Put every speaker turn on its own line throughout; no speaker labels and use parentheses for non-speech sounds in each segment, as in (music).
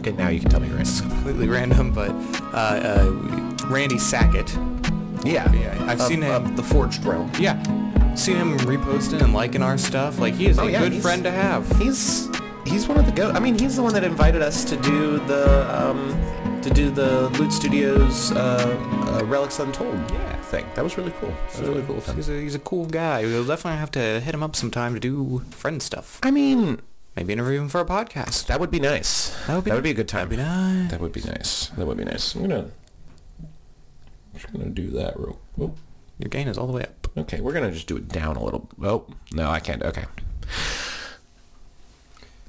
Okay, now you can tell me your answer.
Completely random, but uh, uh, Randy Sackett.
Yeah,
Yeah, I've
of-
seen him-
of the Forged Realm.
Yeah, seen him reposting and liking our stuff. Like he is
Oh,
a
yeah,
good friend to have.
He's he's one of the go. I mean, he's the one that invited us to do the um, to do the Loot Studios uh, uh, Relics Untold
Yeah.
thing. That was really cool. That was really cool.
He's a, he's a cool guy. We'll definitely have to hit him up sometime to do friend stuff.
I mean,
Maybe interview him for a podcast.
that would be nice.
That would be
a good time.
That'd be nice.
That would be nice. That would be nice. I'm gonna just gonna do that real. Oh,
Your gain is all the way up.
okay, we're gonna just do it down a little. Oh no, I can't. Okay.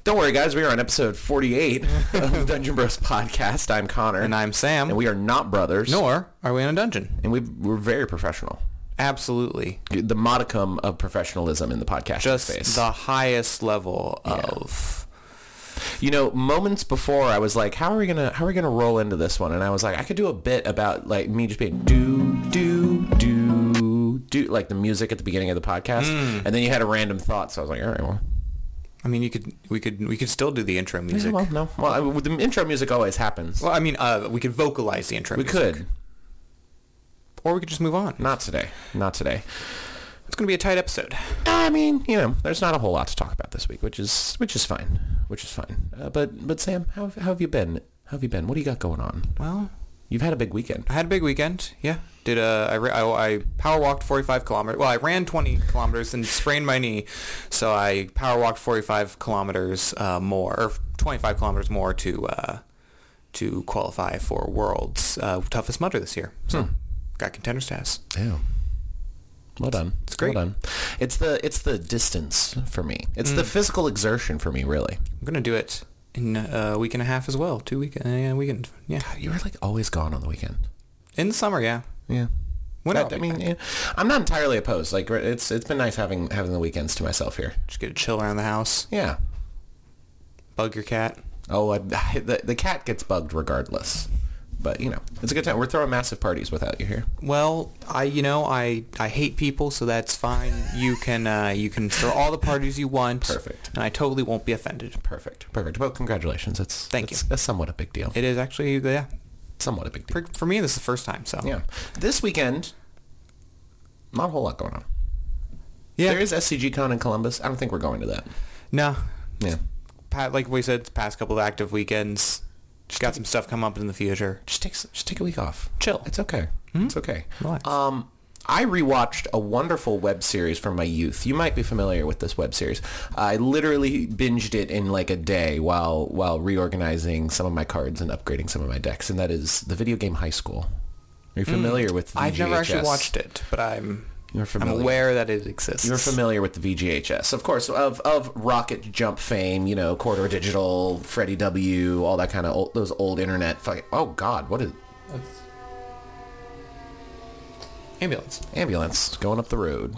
Don't worry, guys. We are on episode 48 of (laughs) Dungeon Bros podcast. I'm Connor,
And I'm Sam.
and we are not brothers.
Nor are we in a dungeon.
and we we're very professional.
Absolutely.
The modicum of professionalism in the podcast
Just
space.
the highest level of.
you know, moments before I was like, how are we gonna how are we gonna roll into this one? And I was like, I could do a bit about like me just being do do do do like the music at the beginning of the podcast,
Hmm.
and then you had a random thought. So I was like, all right, well,
I mean, you could we could we could still do the intro
yeah,
music.
well, no, well, I, the intro music always happens.
Well, I mean, uh, we could vocalize the intro.
we
music.
could,
or we could just move on.
not today, not today.
It's gonna be a tight episode.
I mean, you know, there's not a whole lot to talk about this week, which is which is fine, which is fine. Uh, but but Sam, how how have you been? How have you been? What do you got going on?
Well,
You've had a big weekend.
I had a big weekend. Yeah, did uh, I, I I power walked 45 kilometers. Well, I ran 20 kilometers and sprained my knee, so I power walked 45 kilometers uh, more or 25 kilometers more to uh, to qualify for Worlds uh, toughest mudder this year. So got contender status.
Yeah. Well done.
It's great.
Well done. It's the it's the distance for me. It's the physical exertion for me, really.
I'm gonna do it in a week and a half as well. Two week uh, weekend. Yeah,
You were like always gone on the weekend.
in the summer. Yeah.
Yeah.
When I'll
I mean, yeah. I'm not entirely opposed. Like it's it's been nice having having the weekends to myself here.
Just get to chill around the house.
Yeah.
Bug your cat.
Oh, I, (laughs) the the cat gets bugged regardless. But you know, it's a good time. We're throwing massive parties without you here.
Well, I you know I I hate people, so that's fine. You can uh, you can throw all the parties you want.
Perfect.
And I totally won't be offended.
Perfect. Perfect. Well, congratulations. It's
Thank
it's,
you.
That's somewhat a big deal.
It is actually yeah.
somewhat a big deal.
For, for me, this is the first time. So
Yeah. This weekend, not a whole lot going on.
yeah.
There is SCG Con in Columbus. I don't think we're going to that.
No,
Yeah.
Pat, like we said, it's past couple of active weekends. Just got some stuff come up in the future.
Just take just take a week off.
Chill.
It's okay. It's okay.
Relax.
Um, I rewatched a wonderful web series from my youth. You might be familiar with this web series. I literally binged it in like a day while while reorganizing some of my cards and upgrading some of my decks, and that is the video game High School. Are you familiar with?
The I've never actually watched it, but I'm
You're
I'm
familiar.
aware that it exists.
You're familiar with the VGHS, of course, of of RocketJump fame, you know, Corridor Digital, Freddie W, all that kind of old, those old internet. Fucking, oh God, what is
Ambulance.
ambulance going up the road?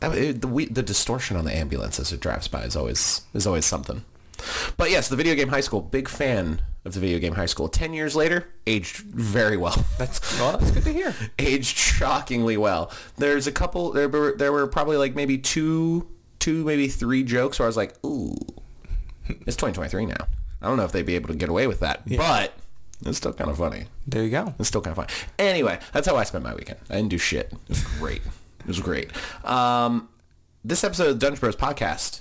That- it- the we- the distortion on the ambulance as it drives by is always is always something. But yes, the video game high school. Big fan of the video game high school. Ten years later, aged very well. (laughs)
That's well, that's good to hear. (laughs)
aged shockingly well. There's a couple. There were there were probably like maybe two, two maybe three jokes where I was like, ooh, it's 2023 now. I don't know if they'd be able to get away with that, but it's still kind of funny.
There you go.
It's still kind of fun. Anyway, that's how I spent my weekend. I didn't do shit. It was great. it was great. Um, this episode of Dungeon Bros podcast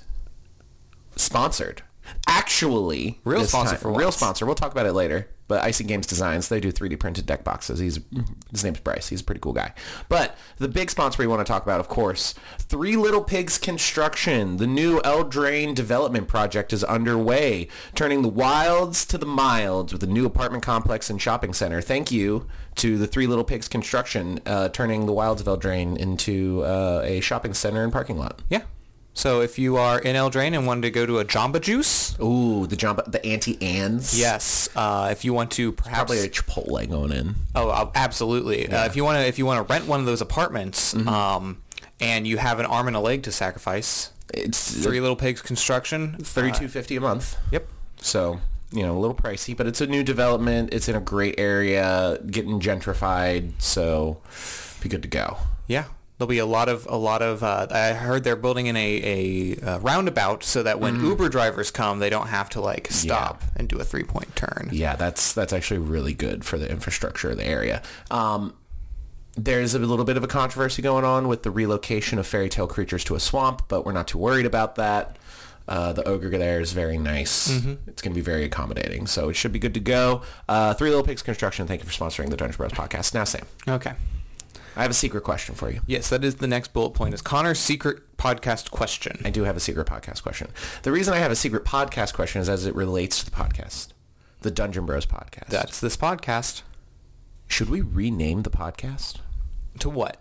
sponsored. Actually,
Real sponsor
time-
for
real sponsor. We'll talk about it later. But Icy Games Designs, they do 3D printed deck boxes. He's his name's Bryce. He's a pretty cool guy. But the big sponsor we want to talk about, of course, Three Little Pigs Construction. The new Eldraine development project is underway, turning the wilds to the milds with a new apartment complex and shopping center. Thank you to the Three Little Pigs Construction, uh, turning the wilds of Eldraine into uh, a shopping center and parking lot.
Yeah. So if you are in Eldraine and wanted to go to a Jamba Juice,
Ooh, the jump, the Auntie Anne's.
yes. Uh, if you want to perhaps
Probably a Chipotle going in.
Oh, uh, absolutely. Uh, if you want to, if you want to rent one of those apartments,
Mm-hmm.
um, and you have an arm and a leg to sacrifice,
It's
Three Little Pigs Construction,
thirty-two fifty a month.
Yep.
So you know, a little pricey, but it's a new development. It's in a great area, getting gentrified, so be good to go.
Yeah. There'll be a lot of a lot of. Uh, I heard they're building in a, a uh, roundabout so that when Uber drivers come, they don't have to like stop and do a three point turn.
Yeah, that's that's actually really good for the infrastructure of the area. Um, there's a little bit of a controversy going on with the relocation of fairy tale creatures to a swamp, but we're not too worried about that. Uh, the ogre there is very nice. It's going to be very accommodating, so it should be good to go. Uh, Three Little Pigs Construction, thank you for sponsoring the Dungeon Bros podcast. Now, Sam,
Okay.
I have a secret question for you.
Yes, that is the next bullet point. Is Connor's secret podcast question?
I do have a secret podcast question. The reason I have a secret podcast question is as it relates to the podcast, the Dungeon Bros podcast.
That's this podcast.
Should we rename the podcast?
To what?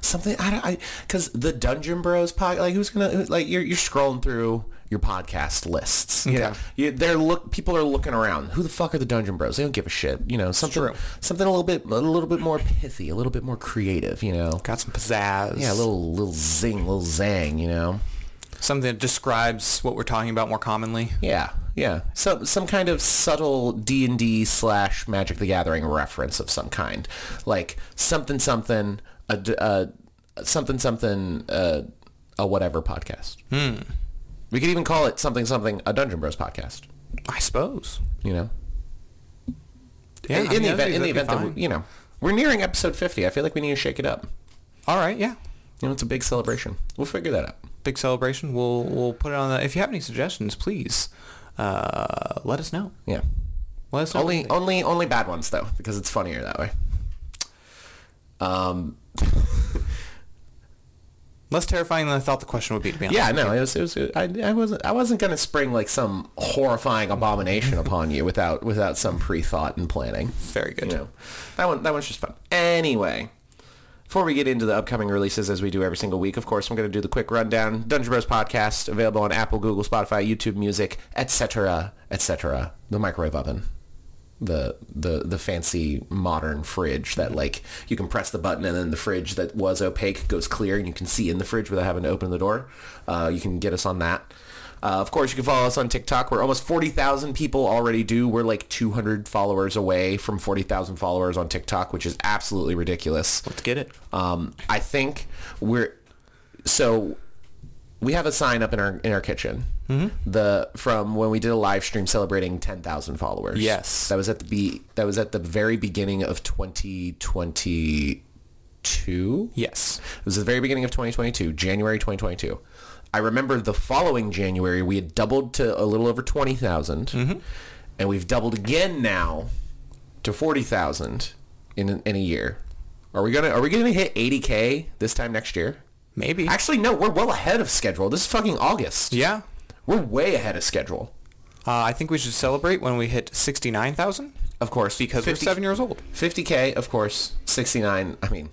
something I don't I because the Dungeon Bros podcast. like who's gonna like you're you're scrolling through your podcast lists.
Okay.
know, you, they're look people are looking around. Who the fuck are the Dungeon Bros? They don't give a shit. You know, something something a little bit a little bit more pithy, a little bit more creative. You know,
Got some pizzazz.
yeah, a little little zing, little zang. You know,
something that describes what we're talking about more commonly.
yeah. Yeah, some some kind of subtle D and D slash Magic the Gathering reference of some kind, like something something a, a something something uh, a whatever podcast. We could even call it something something a Dungeon Bros podcast.
I suppose.
You know,
Yeah.
in,
I mean,
the event, in the event that we, you know we're nearing episode fifty, I feel like we need to shake it up.
All right. Yeah.
You know, it's a big celebration. We'll figure that out.
Big celebration. We'll we'll put it on the. If you have any suggestions, please uh, let us know.
Yeah.
Let us know.
Only only only bad ones though, because it's funnier that way. Um. (laughs)
less terrifying than I thought the question would be. To be honest.
Yeah, no, it was, it was, I, I wasn't, I wasn't gonna spring like some horrifying abomination upon you without, without some pre-thought and planning.
Very good.
You know, that one, that one's just fun. Anyway, before we get into the upcoming releases, as we do every single week, of course, I'm gonna do the quick rundown. Dungeon Bros podcast available on Apple, Google, Spotify, YouTube Music, etc., etc. The microwave oven. The, the the fancy modern fridge that like you can press the button and then the fridge that was opaque goes clear and you can see in the fridge without having to open the door. Uh, you can get us on that. Uh, of course, you can follow us on TikTok. We're almost 40,000 people already do. We're like 200 followers away from 40,000 followers on TikTok, which is absolutely ridiculous.
Let's get it.
Um, I think we're so we have a sign up in our in our kitchen.
Mm-hmm.
The from when we did a live stream celebrating 10,000 followers.
Yes.
that was at the be that was at the very beginning of 2022.
Yes.
It was the very beginning of 2022, January 2022. I remember the following January we had doubled to a little over 20,000,
Mm-hmm.
and we've doubled again now to 40,000 in in a year. Are we gonna Are we gonna hit 80k this time next year?
Maybe.
Actually, no. We're well ahead of schedule. This is fucking August.
yeah.
We're way ahead of schedule.
Uh, I think we should celebrate when we hit sixty nine thousand
Of course,
because
50
we're seven years old.
50k, of course. 69. I mean,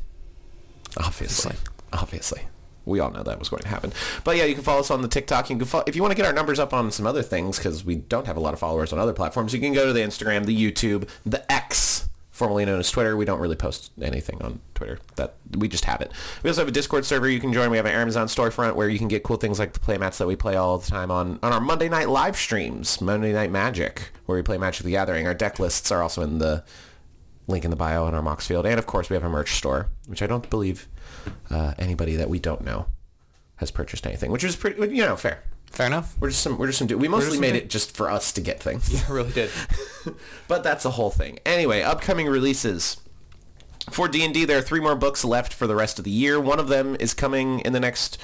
obviously, obviously, we all know that was going to happen. But yeah, you can follow us on the TikTok. You can follow, if you want to get our numbers up on some other things because we don't have a lot of followers on other platforms. You can go to the Instagram, the YouTube, the X, formerly known as Twitter. We don't really post anything on Twitter. That we just have it. We also have a Discord server you can join. We have an Amazon storefront where you can get cool things like the playmats that we play all the time on on our Monday night live streams, Monday Night Magic, where we play Magic the Gathering. Our deck lists are also in the link in the bio on our Moxfield. And of course, we have a merch store, which I don't believe uh, anybody that we don't know has purchased anything, which is pretty, you know, fair.
Fair enough.
We're just some, we're just some, we mostly made it just for us to get things.
Yeah, really did. (laughs)
but that's the whole thing. Anyway, upcoming releases. For D&D, there are three more books left for the rest of the year. One of them is coming in the next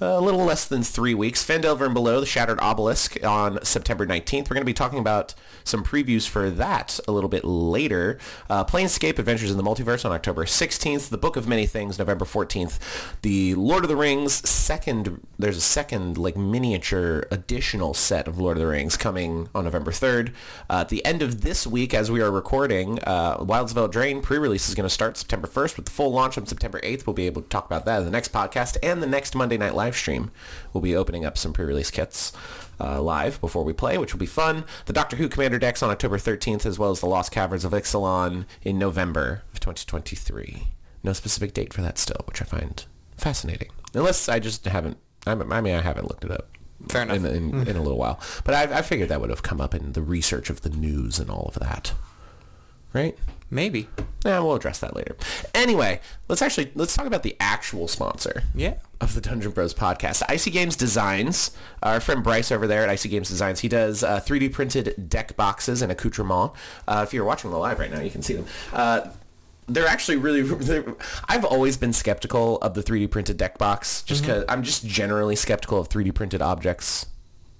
a little less than three weeks. Phandelver and Below, The Shattered Obelisk on September 19th. We're going to be talking about some previews for that a little bit later. Uh, Planescape Adventures in the Multiverse on October 16th. The Book of Many Things, November 14th. The Lord of the Rings second, there's a second like miniature additional set of Lord of the Rings coming on November 3rd. Uh, at the end of this week, as we are recording, uh, Wilds of pre-release is going to start September 1st with the full launch on September 8th. We'll be able to talk about that in the next podcast and the next Monday night live stream. We'll be opening up some pre-release kits uh, live before we play, which will be fun. The Doctor Who Commander decks on October 13th, as well as the Lost Caverns of Ixalan in November of 2023. No specific date for that still, which I find fascinating. Unless I just haven't, I mean, I, mean, I haven't looked it up.
Fair enough.
In, in, in a little while. But I, I figured that would have come up in the research of the news and all of that. Right?
Maybe.
Yeah, we'll address that later. Anyway, let's actually let's talk about the actual sponsor.
Yeah.
Of the Dungeon Bros podcast, Icy Games Designs. Our friend Bryce over there at Icy Games Designs, he does uh, 3D printed deck boxes and accoutrement. Uh, if you're watching the live right now, you can see them. Uh, they're actually really. (laughs) They're, I've always been skeptical of the 3D printed deck box, just because I'm just generally skeptical of 3D printed objects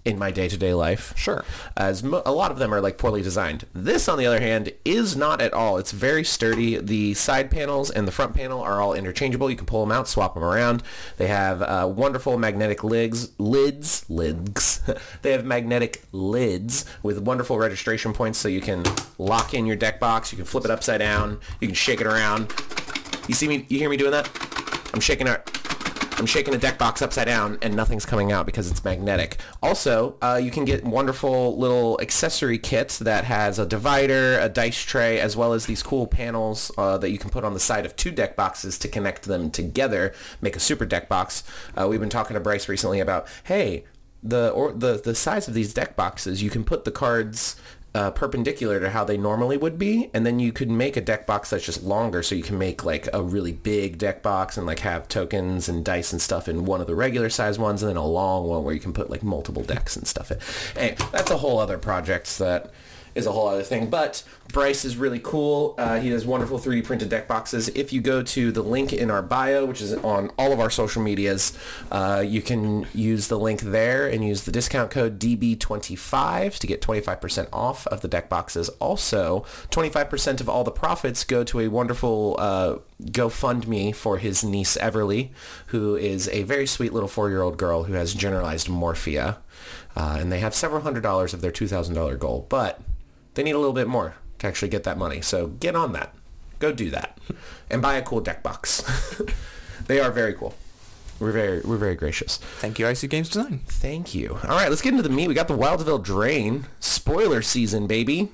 in my day-to-day life.
Sure.
As mo- a lot of them are like poorly designed. This, on the other hand, is not at all. It's very sturdy. The side panels and the front panel are all interchangeable. You can pull them out, swap them around. They have uh, wonderful magnetic lids, lids, lids. (laughs) they have magnetic lids with wonderful registration points, so you can lock in your deck box. You can flip it upside down. You can shake it around. You see me? You hear me doing that? I'm shaking it. I'm shaking a deck box upside down and nothing's coming out because it's magnetic. Also, uh, you can get wonderful little accessory kits that has a divider, a dice tray, as well as these cool panels uh, that you can put on the side of two deck boxes to connect them together, make a super deck box. Uh, we've been talking to Bryce recently about, hey, the or the the size of these deck boxes, you can put the cards uh, perpendicular to how they normally would be, and then you could make a deck box that's just longer, so you can make like a really big deck box and like have tokens and dice and stuff in one of the regular size ones, and then a long one where you can put like multiple decks and stuff in. Hey, that's a whole other project that is a whole other thing. But Bryce is really cool. Uh, he does wonderful 3D printed deck boxes. If you go to the link in our bio, which is on all of our social medias, uh, you can use the link there and use the discount code DB25 to get 25% off of the deck boxes. Also, 25% of all the profits go to a wonderful uh, GoFundMe for his niece Everly, who is a very sweet little four-year-old girl who has generalized morphea. Uh, and they have several hundred dollars of their $2,000 goal, but they need a little bit more to actually get that money. So get on that. Go do that. And buy a cool deck box. (laughs) they are very cool. We're very we're very gracious.
Thank you, IC Games Design.
Thank you. All right, let's get into the meat. We got the Wilds of Eldraine spoiler season, baby.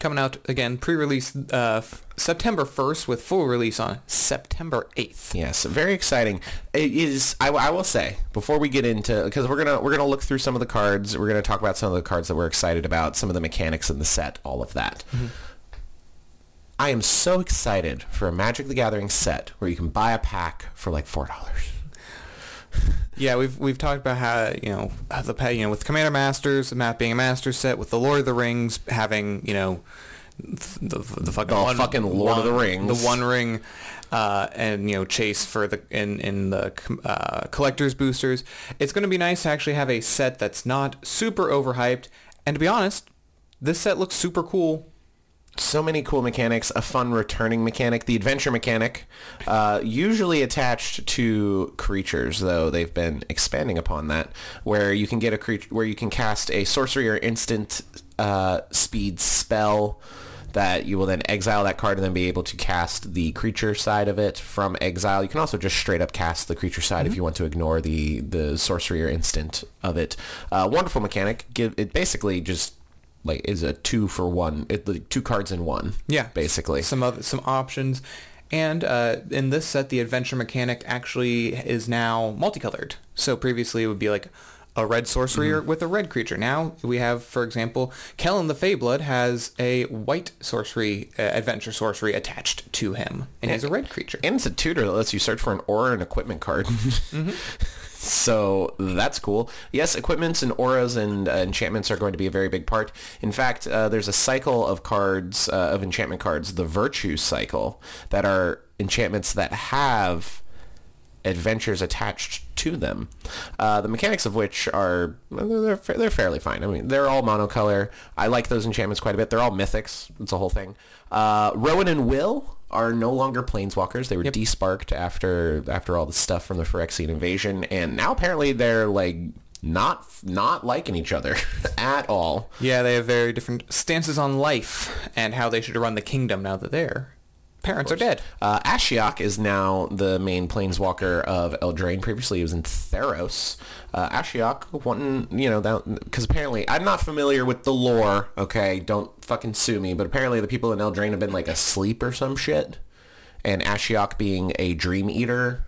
Coming out again, pre-release uh, f- September 1st with full release on September 8th.
Yes, very exciting. It is. I, I will say before we get into because we're gonna we're gonna look through some of the cards. We're gonna talk about some of the cards that we're excited about, some of the mechanics in the set, all of that. Mm-hmm. I am so excited for a Magic the Gathering set where you can buy a pack for like four dollars.
Yeah, we've we've talked about how you know the you know with Commander Masters, the map being a master set, with the Lord of the Rings having you know the the fucking
The
one,
fucking Lord of the Rings.
the One Ring, uh, and you know Chase for the in in the uh, collectors boosters. It's going to be nice to actually have a set that's not super overhyped. And to be honest, this set looks super cool.
so many cool mechanics. A fun returning mechanic, the adventure mechanic, uh, usually attached to creatures. Though they've been expanding upon that, where you can get a creature, where you can cast a sorcery or instant uh, speed spell that you will then exile that card and then be able to cast the creature side of it from exile. You can also just straight up cast the creature side if you want to ignore the the sorcery or instant of it. Uh, wonderful mechanic. Give it basically just like is a two for one. It like two cards in one.
Yeah,
basically.
some other some options. And uh, in this set, the adventure mechanic actually is now multicolored. So previously, it would be like a red sorcery
Mm-hmm.
with a red creature. Now we have, for example, Kellan the Fae-Blooded has a white sorcery, uh, adventure sorcery attached to him, and he's a red creature.
And it's a tutor that lets you search for an aura and equipment card. (laughs)
Mm-hmm. (laughs)
So that's cool. Yes, equipments and auras and uh, enchantments are going to be a very big part. In fact, uh, there's a cycle of cards, uh, of enchantment cards, the Virtue Cycle, that are enchantments that have adventures attached to them. Uh, the mechanics of which are they're, they're fairly fine. I mean, they're all monocolor. I like those enchantments quite a bit. They're all mythics. It's a whole thing. Uh, Rowan and Will are no longer planeswalkers. They were desparked after after all the stuff from the Phyrexian invasion, and now apparently they're like not not liking each other (laughs) at all.
Yeah, they have very different stances on life and how they should run the kingdom now that their parents are dead.
Uh, Ashiok is now the main planeswalker of Eldraine. Previously, he was in Theros. Uh, Ashiok, wanting, you know, that because apparently I'm not familiar with the lore. Okay, don't fucking sue me. But apparently, the people in Eldraine have been like asleep or some shit, and Ashiok being a dream eater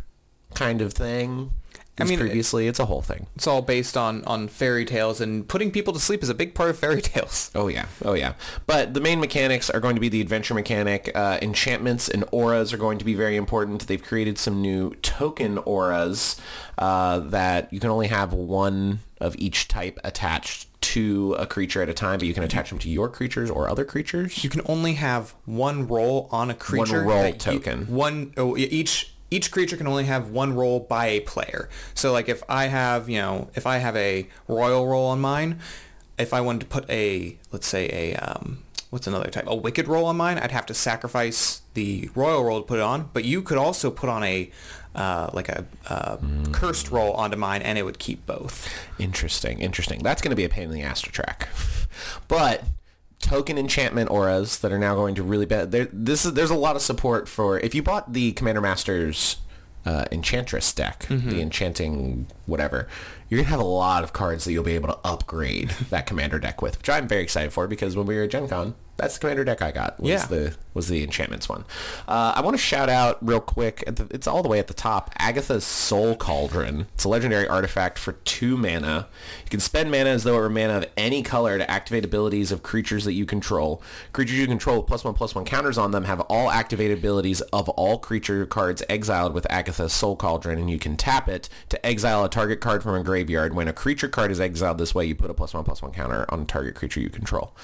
kind of thing.
I mean,
previously. It's a whole thing.
It's all based on on fairy tales, and putting people to sleep is a big part of fairy (laughs) tales.
Oh yeah, oh yeah. But the main mechanics are going to be the adventure mechanic. Uh, enchantments and auras are going to be very important. They've created some new token auras uh, that you can only have one of each type attached to a creature at a time, but you can attach them to your creatures or other creatures.
You can only have one role on a creature.
One
role you-
token.
one oh, e- each each creature can only have one role by a player. So like if I have you know if I have a royal role on mine, if I wanted to put a let's say a um, what's another type a wicked role on mine, I'd have to sacrifice the royal role to put it on. But you could also put on a uh, like a uh, cursed role onto mine, and it would keep both.
Interesting, interesting. That's going to be a pain in the ass to track. (laughs) But token enchantment auras that are now going to really be there. This is there's a lot of support for if you bought the Commander Masters uh, Enchantress deck, the enchanting whatever. You're gonna have a lot of cards that you'll be able to upgrade that commander deck with, which I'm very excited for because when we were at Gen Con, that's the commander deck I got. Was
Yeah.
the was the enchantments one. Uh, I want to shout out real quick. The, it's all the way at the top. Agatha's Soul Cauldron. It's a legendary artifact for two mana. You can spend mana as though it were mana of any color to activate abilities of creatures that you control. Creatures you control with plus one plus one counters on them have all activated abilities of all creature cards exiled with Agatha's Soul Cauldron, and you can tap it to exile a target card from a graveyard. When a creature card is exiled this way, you put a plus one plus one counter on a target creature you control.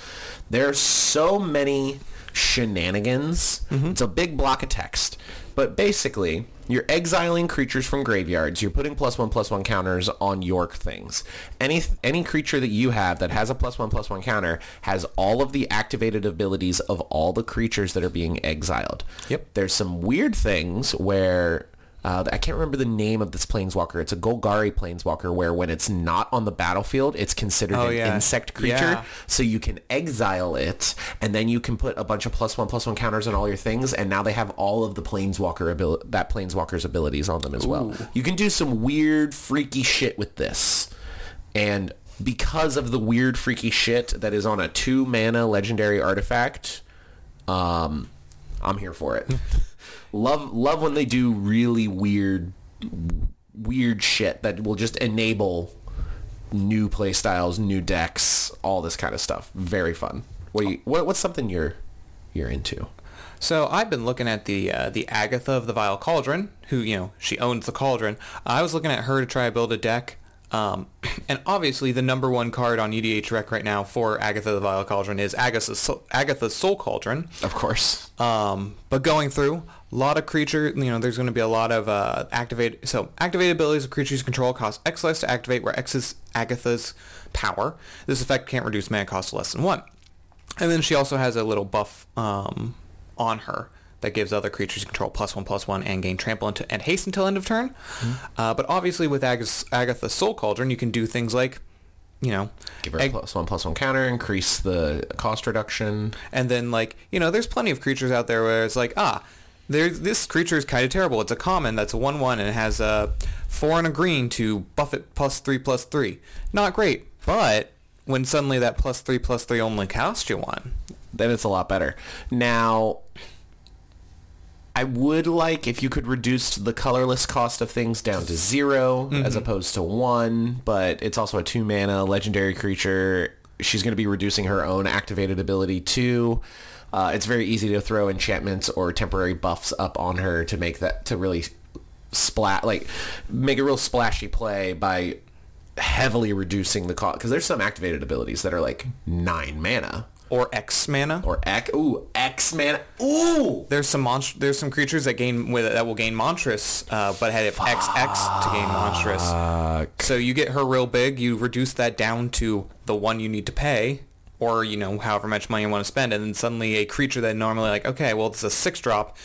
There's so many shenanigans. Mm-hmm. It's a big block of text. But basically, you're exiling creatures from graveyards. You're putting plus one plus one counters on York things. Any any creature that you have that has a plus one plus one counter has all of the activated abilities of all the creatures that are being exiled.
Yep.
There's some weird things where uh, I can't remember the name of this planeswalker. It's a Golgari planeswalker where when it's not on the battlefield, it's considered
Oh,
an
yeah.
insect creature.
Yeah.
So you can exile it, and then you can put a bunch of plus one plus one counters on all your things, and now they have all of the planeswalker abil- that planeswalker's abilities on them as well. You can do some weird, freaky shit with this, and because of the weird, freaky shit that is on a two mana legendary artifact, um, I'm here for it. (laughs) love love when they do really weird weird shit that will just enable new play styles, new decks, all this kind of stuff. Very fun. What, you, what what's something you're you're into?
So I've been looking at the uh, the Agatha of the Vile Cauldron, who you know she owns the cauldron. I was looking at her to try to build a deck, um, (coughs) and obviously the number one card on EDH Rec right now for Agatha the Vile Cauldron is Agatha's Soul, Agatha's Soul Cauldron.
Of course.
Um, but going through a lot of creature, you know, there's going to be a lot of uh, activate. So activate abilities of creatures control cost X less to activate, where X is Agatha's power. This effect can't reduce mana cost to less than one. And then she also has a little buff um, on her that gives other creatures control plus one plus one and gain trample into, and haste until end of turn. Uh, but obviously with Agatha's, Agatha's Soul Cauldron, you can do things like, you know,
Give her a plus one plus one counter, increase the cost reduction.
and then like you know there's plenty of creatures out there where it's like ah there's this creature is kind of terrible it's a common that's a 1-1 and it has a 4 and a green to buff it plus 3 plus 3 not great but when suddenly that plus 3 plus 3 only costs you 1
Then it's a lot better. Now, I would like if you could reduce the colorless cost of things down to 0 as opposed to one, but it's also a two mana legendary creature. She's going to be reducing her own activated ability too. Uh, it's very easy to throw enchantments or temporary buffs up on her to make that to really splat like make a real splashy play by heavily reducing the cost because there's some activated abilities that are like nine mana
or X mana
or X. Ooh, X mana. Ooh.
there's some monst- there's some creatures that gain with that will gain monstrous uh, but have XX to gain monstrous so you get her real big you reduce that down to the one you need to pay or you know however much money you want to spend and then suddenly a creature that normally like okay well it's a six drop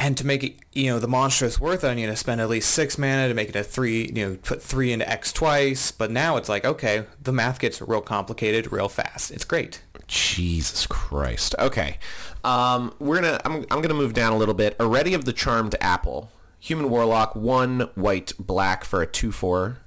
and to make it you know the monstrous worth I need to spend at least six mana to make it a three you know put three into X twice but now it's like okay the math gets real complicated real fast it's great
Jesus Christ. Okay. Um, we're gonna. I'm. I'm gonna move down a little bit. Eriette of the Charmed Apple. Human Warlock. One white black for a two four.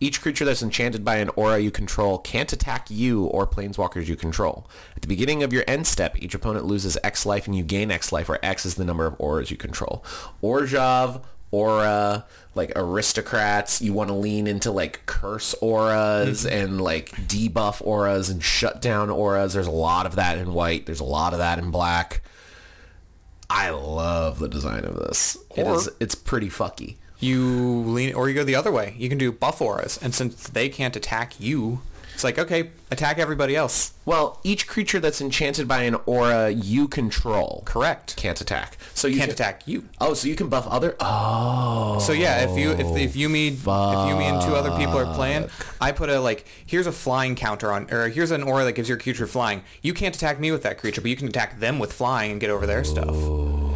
Each creature that's enchanted by an aura you control can't attack you or planeswalkers you control. At the beginning of your end step, each opponent loses X life and you gain X life, where X is the number of auras you control. Orzhov aura, like aristocrats. You want to lean into like curse auras mm-hmm. and like debuff auras and shut down auras. There's a lot of that in white. There's a lot of that in black. I love the design of this. It
Or-
is, it's pretty fucky.
You lean, or you go the other way. You can do buff auras, and since they can't attack you, it's like okay, attack everybody else.
Well, each creature that's enchanted by an aura you control
Correct.
can't attack. So you
Can't
can,
attack you.
Oh, so you can buff other. Oh,
So yeah, if you if, if you mean if you mean two other people are playing, I put a like here's a flying counter on or here's an aura that gives your creature flying. You can't attack me with that creature, but you can attack them with flying and get over their stuff.
oh,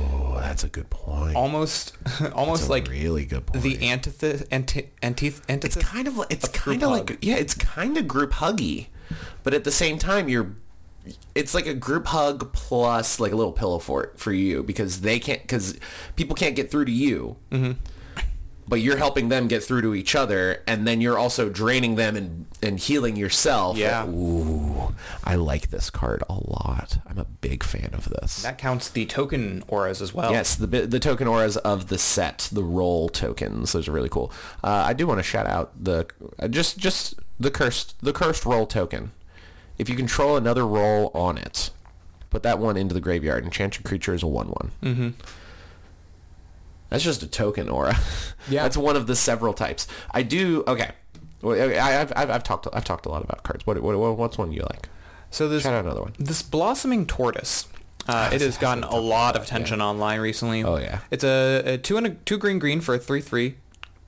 that's a good point.
Almost (laughs) almost like
really good point.
the antithesis anti, anti,
it's kind of like it's kind of like yeah, it's kind of group huggy, but at the same time you're. It's like a group hug plus like a little pillow fort for you because they can't because people can't get through to you. Mm-hmm. But you're helping them get through to each other, and then you're also draining them and, and healing yourself.
Yeah.
Ooh, I like this card a lot. I'm a big fan of this.
that counts the token auras as well.
Yes, the the token auras of the set, the role tokens. Those are really cool. Uh, I do want to shout out the uh, just just the cursed the cursed role token. If you control another role on it, put that one into the graveyard. Enchant your creature as a one one. Mm-hmm. That's just a token aura. (laughs)
Yeah.
that's one of the several types. I do okay. I, I've, I've, I've talked I've talked a lot about cards. What, what what's one you like?
So this
Shout out another one.
This blossoming tortoise. Uh, it has gotten a lot of attention online recently.
Oh, yeah.
It's a, a two and a two green green for a three three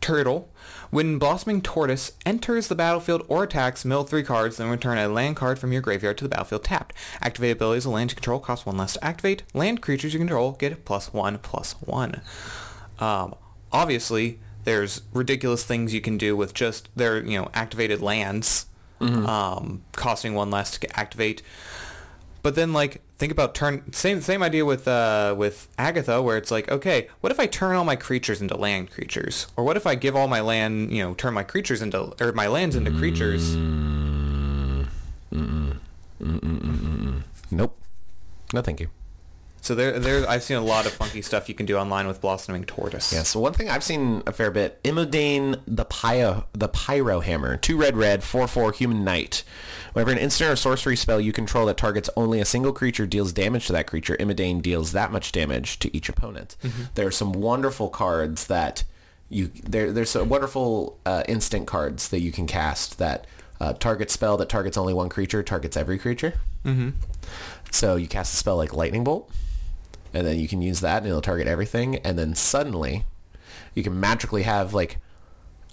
turtle. When blossoming tortoise enters the battlefield or attacks, mill three cards, then return a land card from your graveyard to the battlefield tapped. Activate abilities of land you control cost one less to activate. Land creatures you control get plus one plus one. Um, obviously, there's ridiculous things you can do with just their you know activated lands, um, costing one less to activate. But then like think about turn same same idea with uh with Agatha where it's like okay what if I turn all my creatures into land creatures? Or what if I give all my land you know turn my creatures into or my lands into creatures?
Nope. No, thank you.
So there there I've seen a lot of funky stuff you can do online with blossoming tortoise
Yeah, so one thing I've seen a fair bit, Imodane the Pyro, the Pyro Hammer, two red red, four four human knight. Whenever an instant or sorcery spell you control that targets only a single creature deals damage to that creature, Imodane deals that much damage to each opponent. There are some wonderful cards that you there. There's some wonderful uh, instant cards that you can cast that uh, target spell that targets only one creature targets every creature. Mm-hmm. So you cast a spell like Lightning Bolt, and then you can use that and it'll target everything. And then suddenly you can magically have like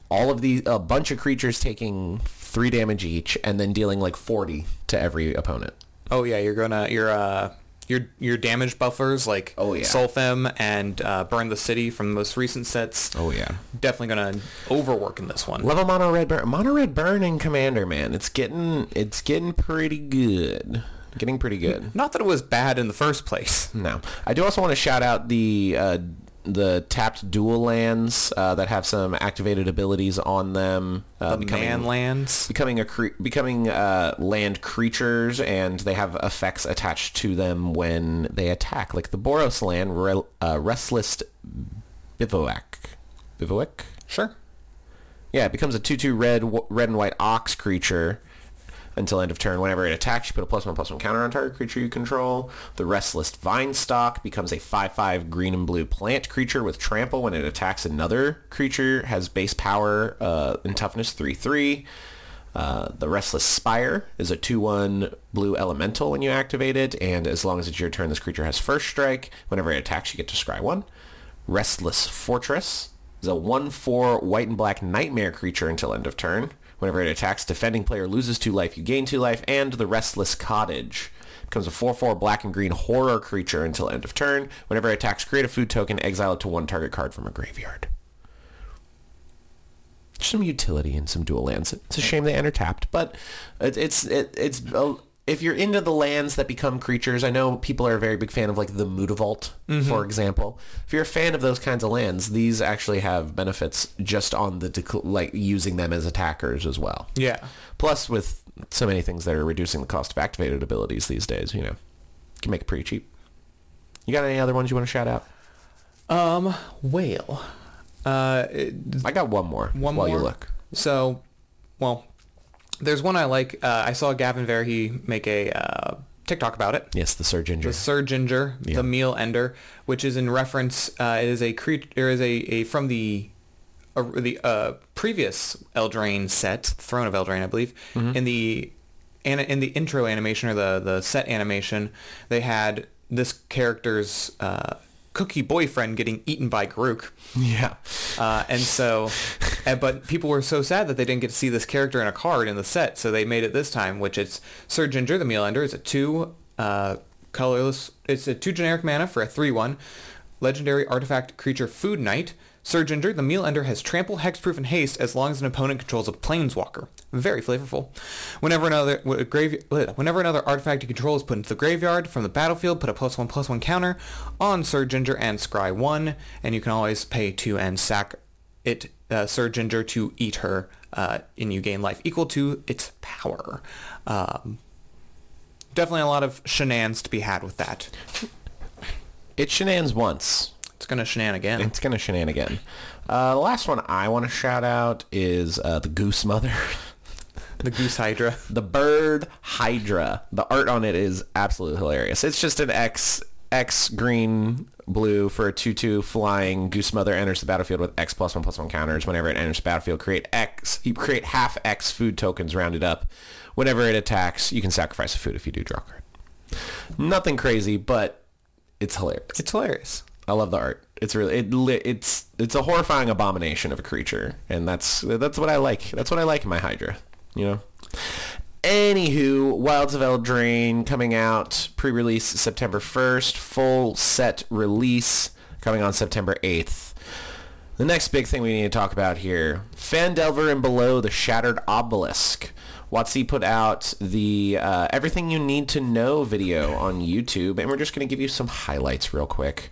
all of these a bunch of creatures taking three damage each and then dealing like 40 to every opponent.
Oh yeah you're gonna your uh your your damage buffers like
Oh, yeah.
Solphim and uh, Burn the City from the most recent sets.
Oh yeah.
Definitely gonna overwork in this one.
Level mono red burn mono red burn in commander man. It's getting it's getting pretty good getting pretty good
not that it was bad in the first place (laughs)
No, I do also want to shout out the uh, the tapped dual lands uh, that have some activated abilities on them. Uh,
the man lands
becoming a cre- becoming uh, land creatures, and they have effects attached to them when they attack, like the Boros land, Re- uh, Restless Bivouac. Bivouac.
sure
Yeah, it becomes a two-two red, w- red and white ox creature until end of turn. Whenever it attacks, you put a plus one plus one counter on target creature you control. The Restless Vinestalk becomes a five-five green and blue plant creature with trample. When it attacks another creature, has base power uh, and toughness three-three. Uh, the Restless Spire is a 2-1 blue elemental when you activate it, and as long as it's your turn, this creature has first strike. Whenever it attacks, you get to scry one. Restless Fortress is a 1-4 white and black nightmare creature until end of turn. Whenever it attacks, defending player loses two life, you gain two life, and the Restless Cottage becomes a 4-4 black and green horror creature until end of turn. Whenever it attacks, create a food token, exile it to one target card from a graveyard. Some utility and some dual lands. It's a shame they enter tapped, but it, it's it, it's if you're into the lands that become creatures. I know people are a very big fan of like the Mutavault, for example. If you're a fan of those kinds of lands, these actually have benefits just on the dec- like using them as attackers as well.
yeah
Plus, with so many things that are reducing the cost of activated abilities these days, you know, can make it pretty cheap. You got any other ones you want to shout out?
Um, whale. Uh, it-
I got one more.
one
while
more.
you look.
So, well, there's one I like. Uh, I saw Gavin Verhey make a uh, TikTok about it.
Yes, the Syr Ginger.
The Syr Ginger,
Yeah.
the meal ender, which is in reference. Uh, it is a creature. There is a, a from the uh, the uh, previous Eldraine set, Throne of Eldraine, I believe.
Mm-hmm.
In the in the intro animation or the the set animation, they had this character's uh, cookie boyfriend getting eaten by Garruk.
yeah.
Uh, and so, uh, but people were so sad that they didn't get to see this character in a card in the set, so they made it this time, which it's Syr Ginger, the Meal Ender. It's a two uh, colorless. It's a two generic mana for a three-one legendary artifact creature Food Knight. Syr Ginger, the Meal Ender has trample, hexproof, and haste as long as an opponent controls a planeswalker. Very flavorful. Whenever another grave, whenever another artifact you control is put into the graveyard from the battlefield, put a plus one plus one counter on Syr Ginger and Scry one, and you can always pay two and sack it uh, Syr Ginger to eat her, uh, and you gain life equal to its power. Um, definitely a lot of shenanigans to be had with that.
It shenanigans once.
It's gonna shenan again.
It's gonna shenanigan. Uh, the last one I want to shout out is uh, the Goose Mother.
The Goose Hydra.
the bird hydra the art on it is absolutely hilarious it's just an x x green blue for a 2-2 flying goose mother enters the battlefield with x plus 1 plus 1 counters whenever it enters the battlefield create x you create half x food tokens rounded up whenever it attacks you can sacrifice a food if you do draw a card nothing crazy but it's hilarious
It's hilarious.
I love the art. It's really it it's it's a horrifying abomination of a creature, and that's that's what I like. That's what I like in my Hydra. You know. Anywho, Wilds of Eldraine coming out pre-release September 1st, full set release coming on September 8th. The next big thing we need to talk about here, Phandelver and Below the Shattered Obelisk. Watsy put out the uh, Everything You Need to Know video on YouTube, and we're just going to give you some highlights real quick.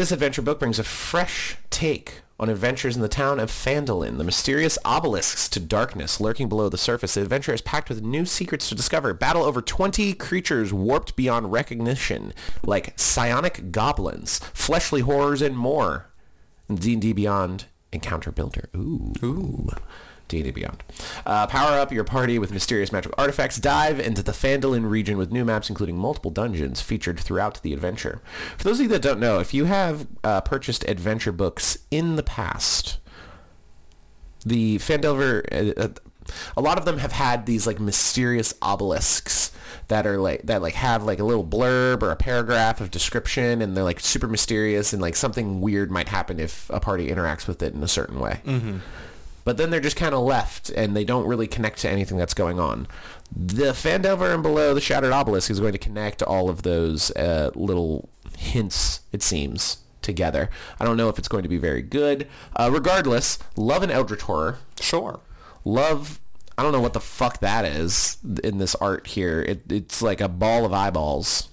This adventure book brings a fresh take on adventures in the town of Phandalin, the mysterious obelisks to darkness lurking below the surface. The adventure is packed with new secrets to discover. Battle over 20 creatures warped beyond recognition, like psionic goblins, fleshly horrors, and more. D&D Beyond Encounter Builder. Ooh. Ooh. D&D Beyond. Uh, power up your party with mysterious magical artifacts. Dive into the Phandalin region with new maps, including multiple dungeons featured throughout the adventure. For those of you that don't know, if you have uh, purchased adventure books in the past, the Phandelver, uh, uh, a lot of them have had these like mysterious obelisks that are like that like have like a little blurb or a paragraph of description, and they're like super mysterious, and like something weird might happen if a party interacts with it in a certain way. But then they're just kind of left, and they don't really connect to anything that's going on. The Phandelver and Below the Shattered Obelisk is going to connect all of those uh, little hints, it seems, together. I don't know if it's going to be very good. Uh, regardless, love an Eldritch Horror.
Sure.
Love, I don't know what the fuck that is in this art here. It, it's like a ball of eyeballs.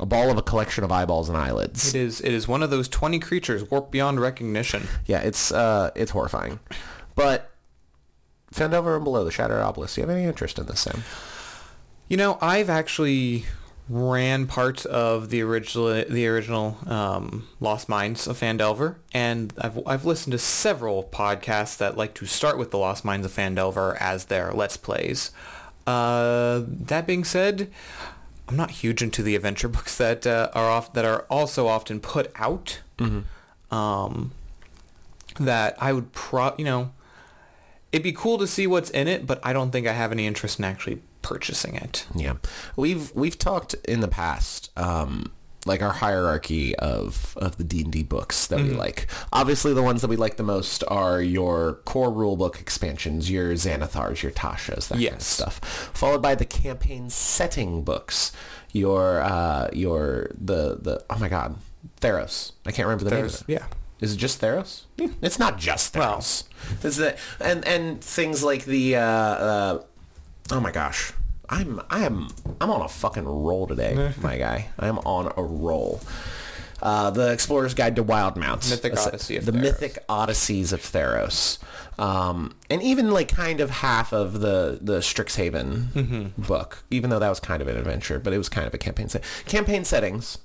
A ball of a collection of eyeballs and eyelids.
It is. It is one of those twenty creatures warped beyond recognition.
Yeah, it's uh, it's horrifying. But Phandelver and Below the Shattered Obelisk, do you have any interest in this, Sam?
You know, I've actually ran parts of the original the original um, Lost Mines of Phandelver, and I've I've listened to several podcasts that like to start with the Lost Mines of Phandelver as their let's plays. Uh, that being said, I'm not huge into the adventure (laughs) books that uh, are off that are also often put out. Um, that I would pro you know, it'd be cool to see what's in it, but I don't think I have any interest in actually purchasing it.
Yeah, we've we've talked in the past, um, like our hierarchy of of the D and D books that we like. Obviously, the ones that we like the most are your core rulebook expansions, your Xanathars, your Tashas, that kind of stuff. Followed by the campaign setting books, your uh, your the the oh my god, Theros. I can't remember the name of
There's
it.
yeah.
Is it just Theros? It's not just Theros. Well. Is it and and things like the uh, uh, oh my gosh. I'm I am I'm on a fucking roll today, my guy. I am on a roll. Uh, the Explorer's Guide to Wildemounts.
Mythic Odyssey of
the
Theros.
Mythic Odysseys of Theros. Um, and even like kind of half of the the Strixhaven
Mm-hmm.
book, even though that was kind of an adventure, but it was kind of a campaign set. Campaign settings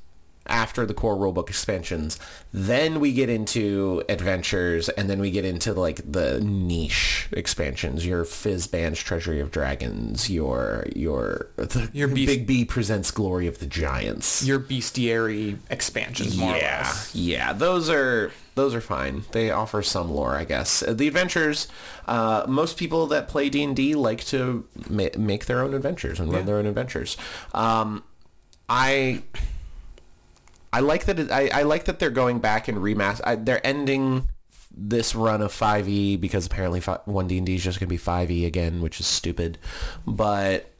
after the core rulebook expansions. Then we get into adventures, and then we get into like the niche expansions. Your Fizban's Treasury of Dragons. Your your the
Your Beast-
Bigby presents Glory of the Giants.
Your bestiary expansions,
yeah, yeah. Those are those are fine. They offer some lore, I guess. Uh, The adventures. Uh, most people that play D and D like to ma- make their own adventures and run
Yeah.
their own adventures. Um, I I like that. It, I, I like that they're going back and remaster. They're ending this run of 5e because apparently 1D&D is just going to be 5e again, which is stupid. But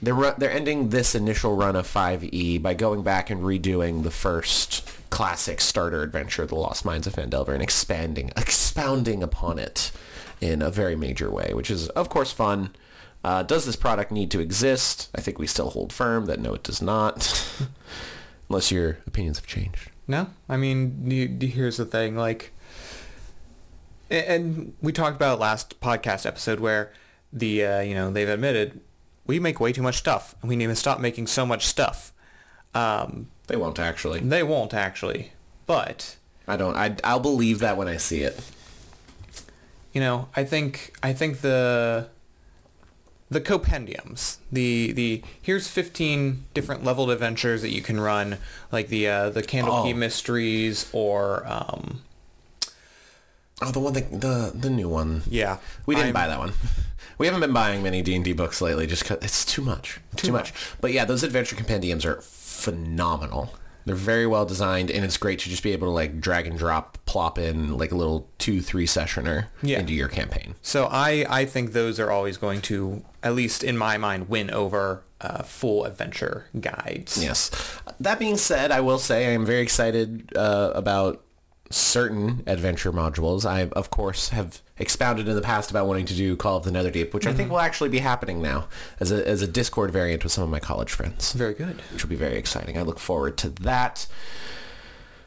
they're they're ending this initial run of 5e by going back and redoing the first classic starter adventure, The Lost Mines of Phandelver, and expanding expounding upon it in a very major way, which is of course fun. Uh, does this product need to exist? I think we still hold firm that no, it does not. (laughs) Unless your opinions have changed.
No, I mean, you, you- here's the thing, like, and we talked about it last podcast episode where the, uh, you know, they've admitted we make way too much stuff and we need to stop making so much stuff. Um,
They won't actually.
they won't actually, but
I don't. I, I'll believe that when I see it.
you know, I think I think the the compendiums, the the here's 15 different leveled adventures that you can run, like the uh, the Candlekeep
Oh.
Mysteries or um,
Oh, the one that the the new one.
yeah,
We didn't
I'm-
buy that one. (laughs) We haven't been buying many D and D books lately, just because it's too much, too, much. But yeah, those adventure compendiums are phenomenal. They're very well designed, and it's great to just be able to like drag and drop, plop in like a little two, three sessioner
Yeah.
into your campaign.
So I, I think those are always going to, at least in my mind, win over uh, full adventure guides.
Yes. That being said, I will say I am very excited uh, about certain adventure modules. I, of course, have expounded in the past about wanting to do Call of the Netherdeep, which I think will actually be happening now as a, as a Discord variant with some of my college friends,
Very good.
which will be very exciting. I look forward to that.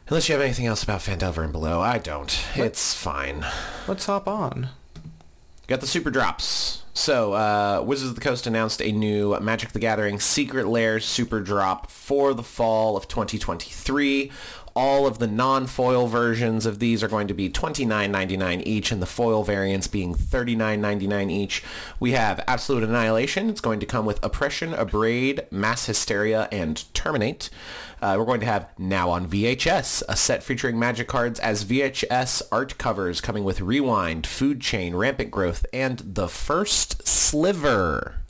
Unless you have anything else about Phandelver and Below, I don't. It's fine.
Let's hop on.
Got the super drops. So, uh, Wizards of the Coast announced a new Magic the Gathering Secret Lair super drop for the fall of 2023. All of the non-foil versions of these are going to be $29.99 each, and the foil variants being $39.99 each. We have Absolute Annihilation. It's going to come with Oppression, Abrade, Mass Hysteria, and Terminate. Uh, we're going to have Now on VHS, a set featuring magic cards as VHS art covers coming with Rewind, Food Chain, Rampant Growth, and The First Sliver.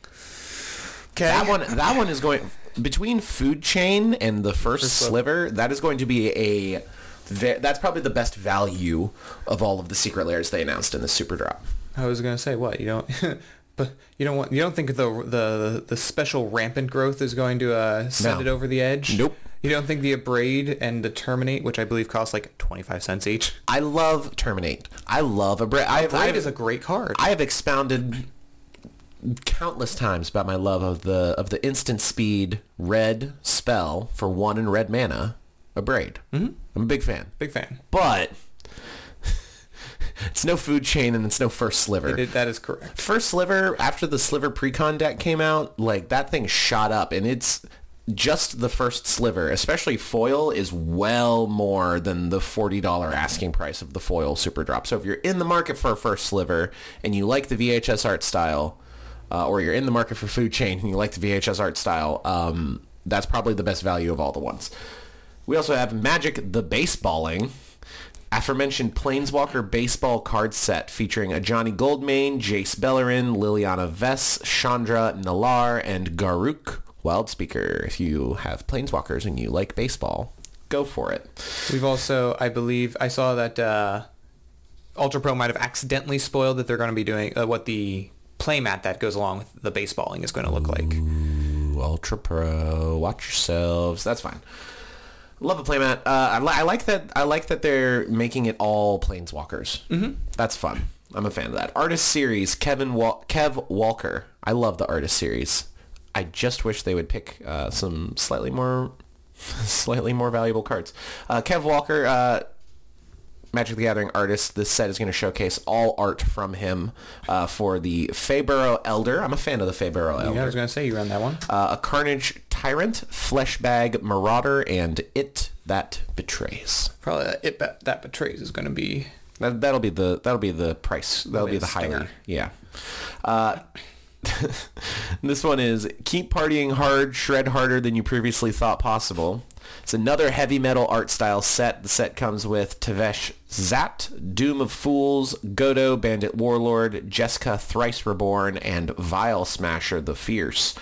Okay. That one, that one is going between Food Chain and The First Sliver. That is going to be a. That's probably the best value of all of the secret lairs they announced in the super drop.
I was gonna say what you don't, (laughs) but you don't want you don't think the the the special rampant growth is going to uh, send
No.
it over the edge?
Nope.
You don't think the abrade and the terminate, which I believe cost like twenty five cents each.
I love Terminate. I love Abrade. Have, I
Abrade
have,
is a great card.
I have expounded countless times about my love of the of the instant speed red spell for one and red mana, Abrade. Mm-hmm. I'm a big fan,
Big fan.
but (laughs) it's no food chain and it's no first sliver.
It- that is correct.
First sliver after the sliver precon deck came out, like that thing shot up, and it's just the first sliver, especially foil, is well more than the forty dollar asking price of the foil super drop. So if you're in the market for a first sliver and you like the VHS art style, uh, or you're in the market for food chain and you like the VHS art style, um, that's probably the best value of all the ones. We also have Magic the Baseballing, aforementioned Planeswalker baseball card set featuring Ajani Goldmane, Jace Beleren, Liliana Vess, Chandra Nalaar, and Garruk Wildspeaker. If you have Planeswalkers and you like baseball, go for it.
We've also, I believe, I saw that uh, Ultra Pro might have accidentally spoiled that they're going to be doing uh, what the playmat that goes along with the baseballing is going to look like.
Ooh, Ultra Pro, watch yourselves. That's fine. Love a playmat. Uh, I, li- I like that. I like that they're making it all planeswalkers. Mm-hmm. That's fun. I'm a fan of that. Artist series, Kevin Wal- Kev Walker. I love the artist series. I just wish they would pick uh, some slightly more, (laughs) slightly more valuable cards. Uh, Kev Walker, uh, Magic the Gathering artist. This set is going to showcase all art from him uh, for the Fayborough Elder. I'm a fan of the Fayborough Elder
I was going to say you ran that one.
uh, a Carnage Tyrant, Fleshbag Marauder, and It that betrays.
Probably it bet that betrays is going to be
That, that'll be the that'll be the price. That'll
be
be the
stinger.
yeah. Uh, (laughs) this one is keep partying hard, shred harder than you previously thought possible. It's another heavy metal art style set. The set comes with Tevesh Szat, Doom of Fools, Godo, Bandit Warlord, Jeska Thrice Reborn, and Vial Smasher the Fierce.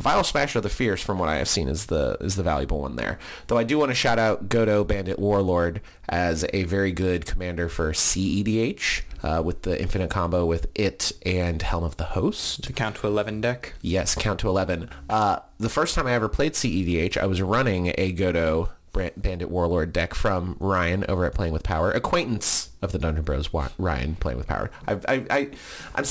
Vial Smasher the Fierce, from what I have seen, is the is the valuable one there. Though I do want to shout out Godo, Bandit Warlord as a very good commander for CEDH uh, with the infinite combo with it and Helm of the Host.
to count to 11 deck.
Yes, count to 11. Uh, the first time I ever played CEDH, I was running a Godo Bandit Warlord deck from Ryan over at Playing with Power, acquaintance of the Dungeon Bros. Ryan Playing with Power. I, I, I, I'm,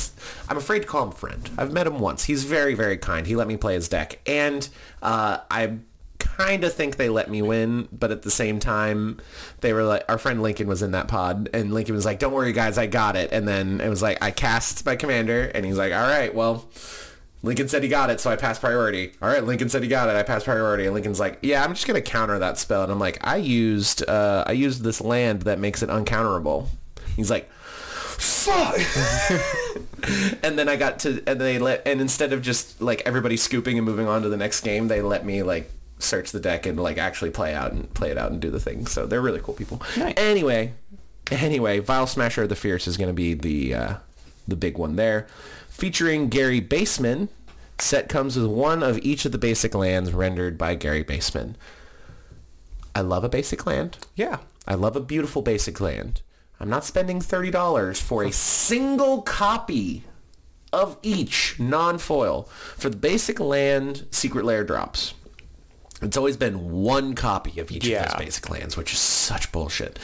I'm afraid to call him friend. I've met him once. He's very, very kind. He let me play his deck, and uh, I kind of think they let me win, but at the same time, they were like, our friend Lincoln was in that pod, and Lincoln was like, "Don't worry, guys, I got it." And then it was like, I cast my commander, and he's like, "All right, well." Lincoln said he got it, so I passed priority. All right, Lincoln said he got it, I passed priority. And Lincoln's like, "Yeah, I'm just gonna counter that spell." And I'm like, "I used, uh, I used this land that makes it uncounterable." He's like, "Fuck!" (laughs) and then I got to, and they let, and instead of just like everybody scooping and moving on to the next game, they let me like search the deck and like actually play out and play it out and do the thing. So they're really cool people.
Nice.
Anyway, anyway, Vial Smasher of the Fierce is going to be the uh, the big one there, featuring Gary Baseman. Set comes with one of each of the basic lands rendered by Gary Baseman. I love a basic land.
Yeah.
I love a beautiful basic land. I'm not spending $30 for a single copy of each non-foil. For the basic land secret lair drops, it's always been one copy of each
Yeah.
of those basic lands, which is such bullshit.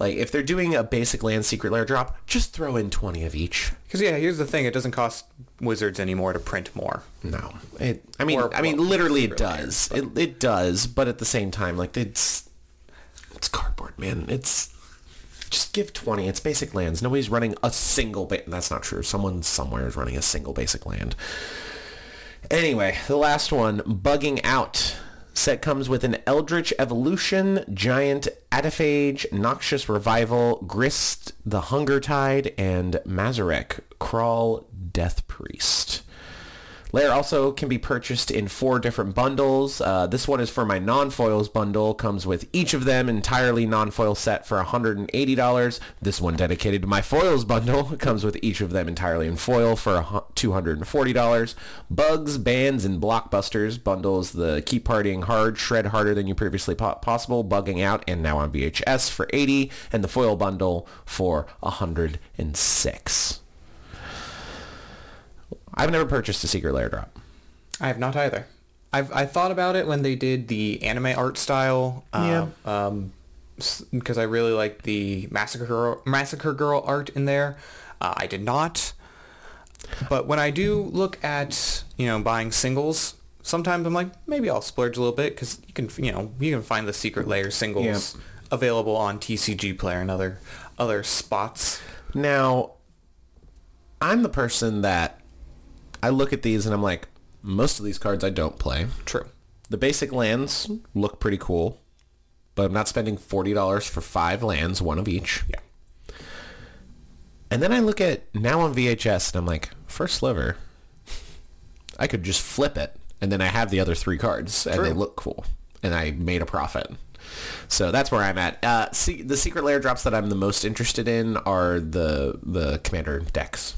Like, if they're doing a basic land secret lair drop, just throw in 20 of each.
Because yeah, here's the thing: it doesn't cost Wizards anymore to print more.
No, it. I mean,
Or,
I mean,
well,
literally, it does. It, it does, but at the same time, like it's it's cardboard, man. It's just give twenty. It's basic lands. Nobody's running a single. Ba- That's not true. Someone somewhere is running a single basic land. Anyway, the last one, bugging out. Set comes with an Eldritch Evolution, Giant Adephage, Noxious Revival, Grist the Hunger Tide, and Mazirek, Kraul Death Priest. Lair also can be purchased in four different bundles. Uh, this one is for my non-foils bundle. Comes with each of them entirely non-foil set for $180. This one dedicated to my foils bundle (laughs) comes with each of them entirely in foil for $240. Bugs, bands, and blockbusters bundles the keep partying hard, shred harder than you previously po- possible, bugging out, and now on VHS for 80, and the foil bundle for 106. I've never purchased a secret lair drop.
I have not either. I've I thought about it when they did the anime art style. Uh, Um, because I really like the massacre girl, massacre girl art in there. Uh, I did not. But when I do look at you know buying singles, sometimes I'm like maybe I'll splurge a little bit because you can you know you can find the secret lair singles available on TCG Player and other other spots.
Now, I'm the person that I look at these and I'm like, most of these cards I don't play.
True.
The basic lands look pretty cool, but I'm not spending $40 for five lands, one of each.
Yeah.
And then I look at now on VHS and I'm like, first sliver, I could just flip it and then I have the other three cards and they look cool and I made a profit. So that's where I'm at. Uh, see, the secret lair drops that I'm the most interested in are the the commander decks.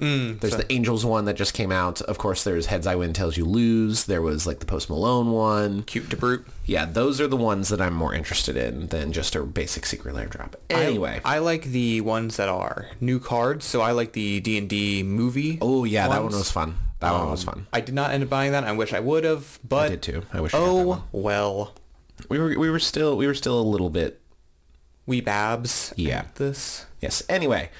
There's the Angels one that just came out. Of course, there's Heads I Win, Tails You Lose. There was like the Post Malone one.
Cute to brute.
Yeah, those are the ones that I'm more interested in than just a basic secret lair drop. Anyway.
I, I like the ones that are new cards. So I like the D and D movie.
oh yeah, that one was fun. That one was
Um,
fun.
I did not end up buying that. I wish I would have, but I
did too. I wish I
Oh
one.
well,
We were we were still we were still a little bit
we babs.
Yeah.
at This.
yes. Anyway,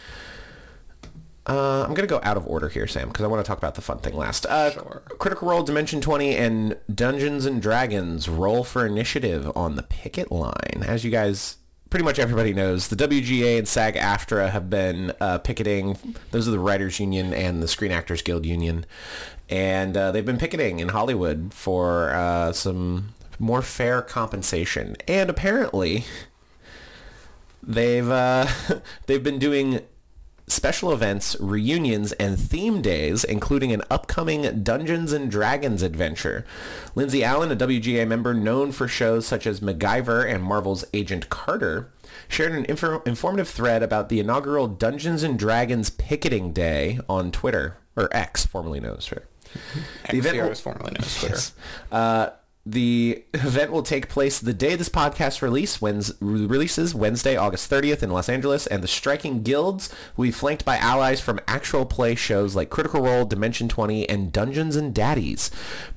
uh, I'm gonna go out of order here, Sam, because I want to talk about the fun thing last. Uh,
Sure.
Critical Role, Dimension 20, and Dungeons and Dragons roll for initiative on the picket line. As you guys, pretty much everybody knows, the WGA and SAG-AFTRA have been uh, picketing. Those are the Writers Union and the Screen Actors Guild Union, and uh, they've been picketing in Hollywood for uh, some more fair compensation. And apparently, they've uh, (laughs) they've been doing special events, reunions, and theme days, including an upcoming Dungeons and Dragons adventure. Lindsay Allen, a WGA member known for shows such as MacGyver and Marvel's Agent Carter, shared an infor- informative thread about the inaugural Dungeons and Dragons picketing day on Twitter, or X, formerly known as Twitter. (laughs)
The
event
was formerly known as (laughs) Twitter.
Yes. Uh, the event will take place the day this podcast release releases Wednesday, August 30th in Los Angeles, and the striking guilds will be flanked by allies from actual play shows like Critical Role, Dimension 20, and Dungeons and Daddies.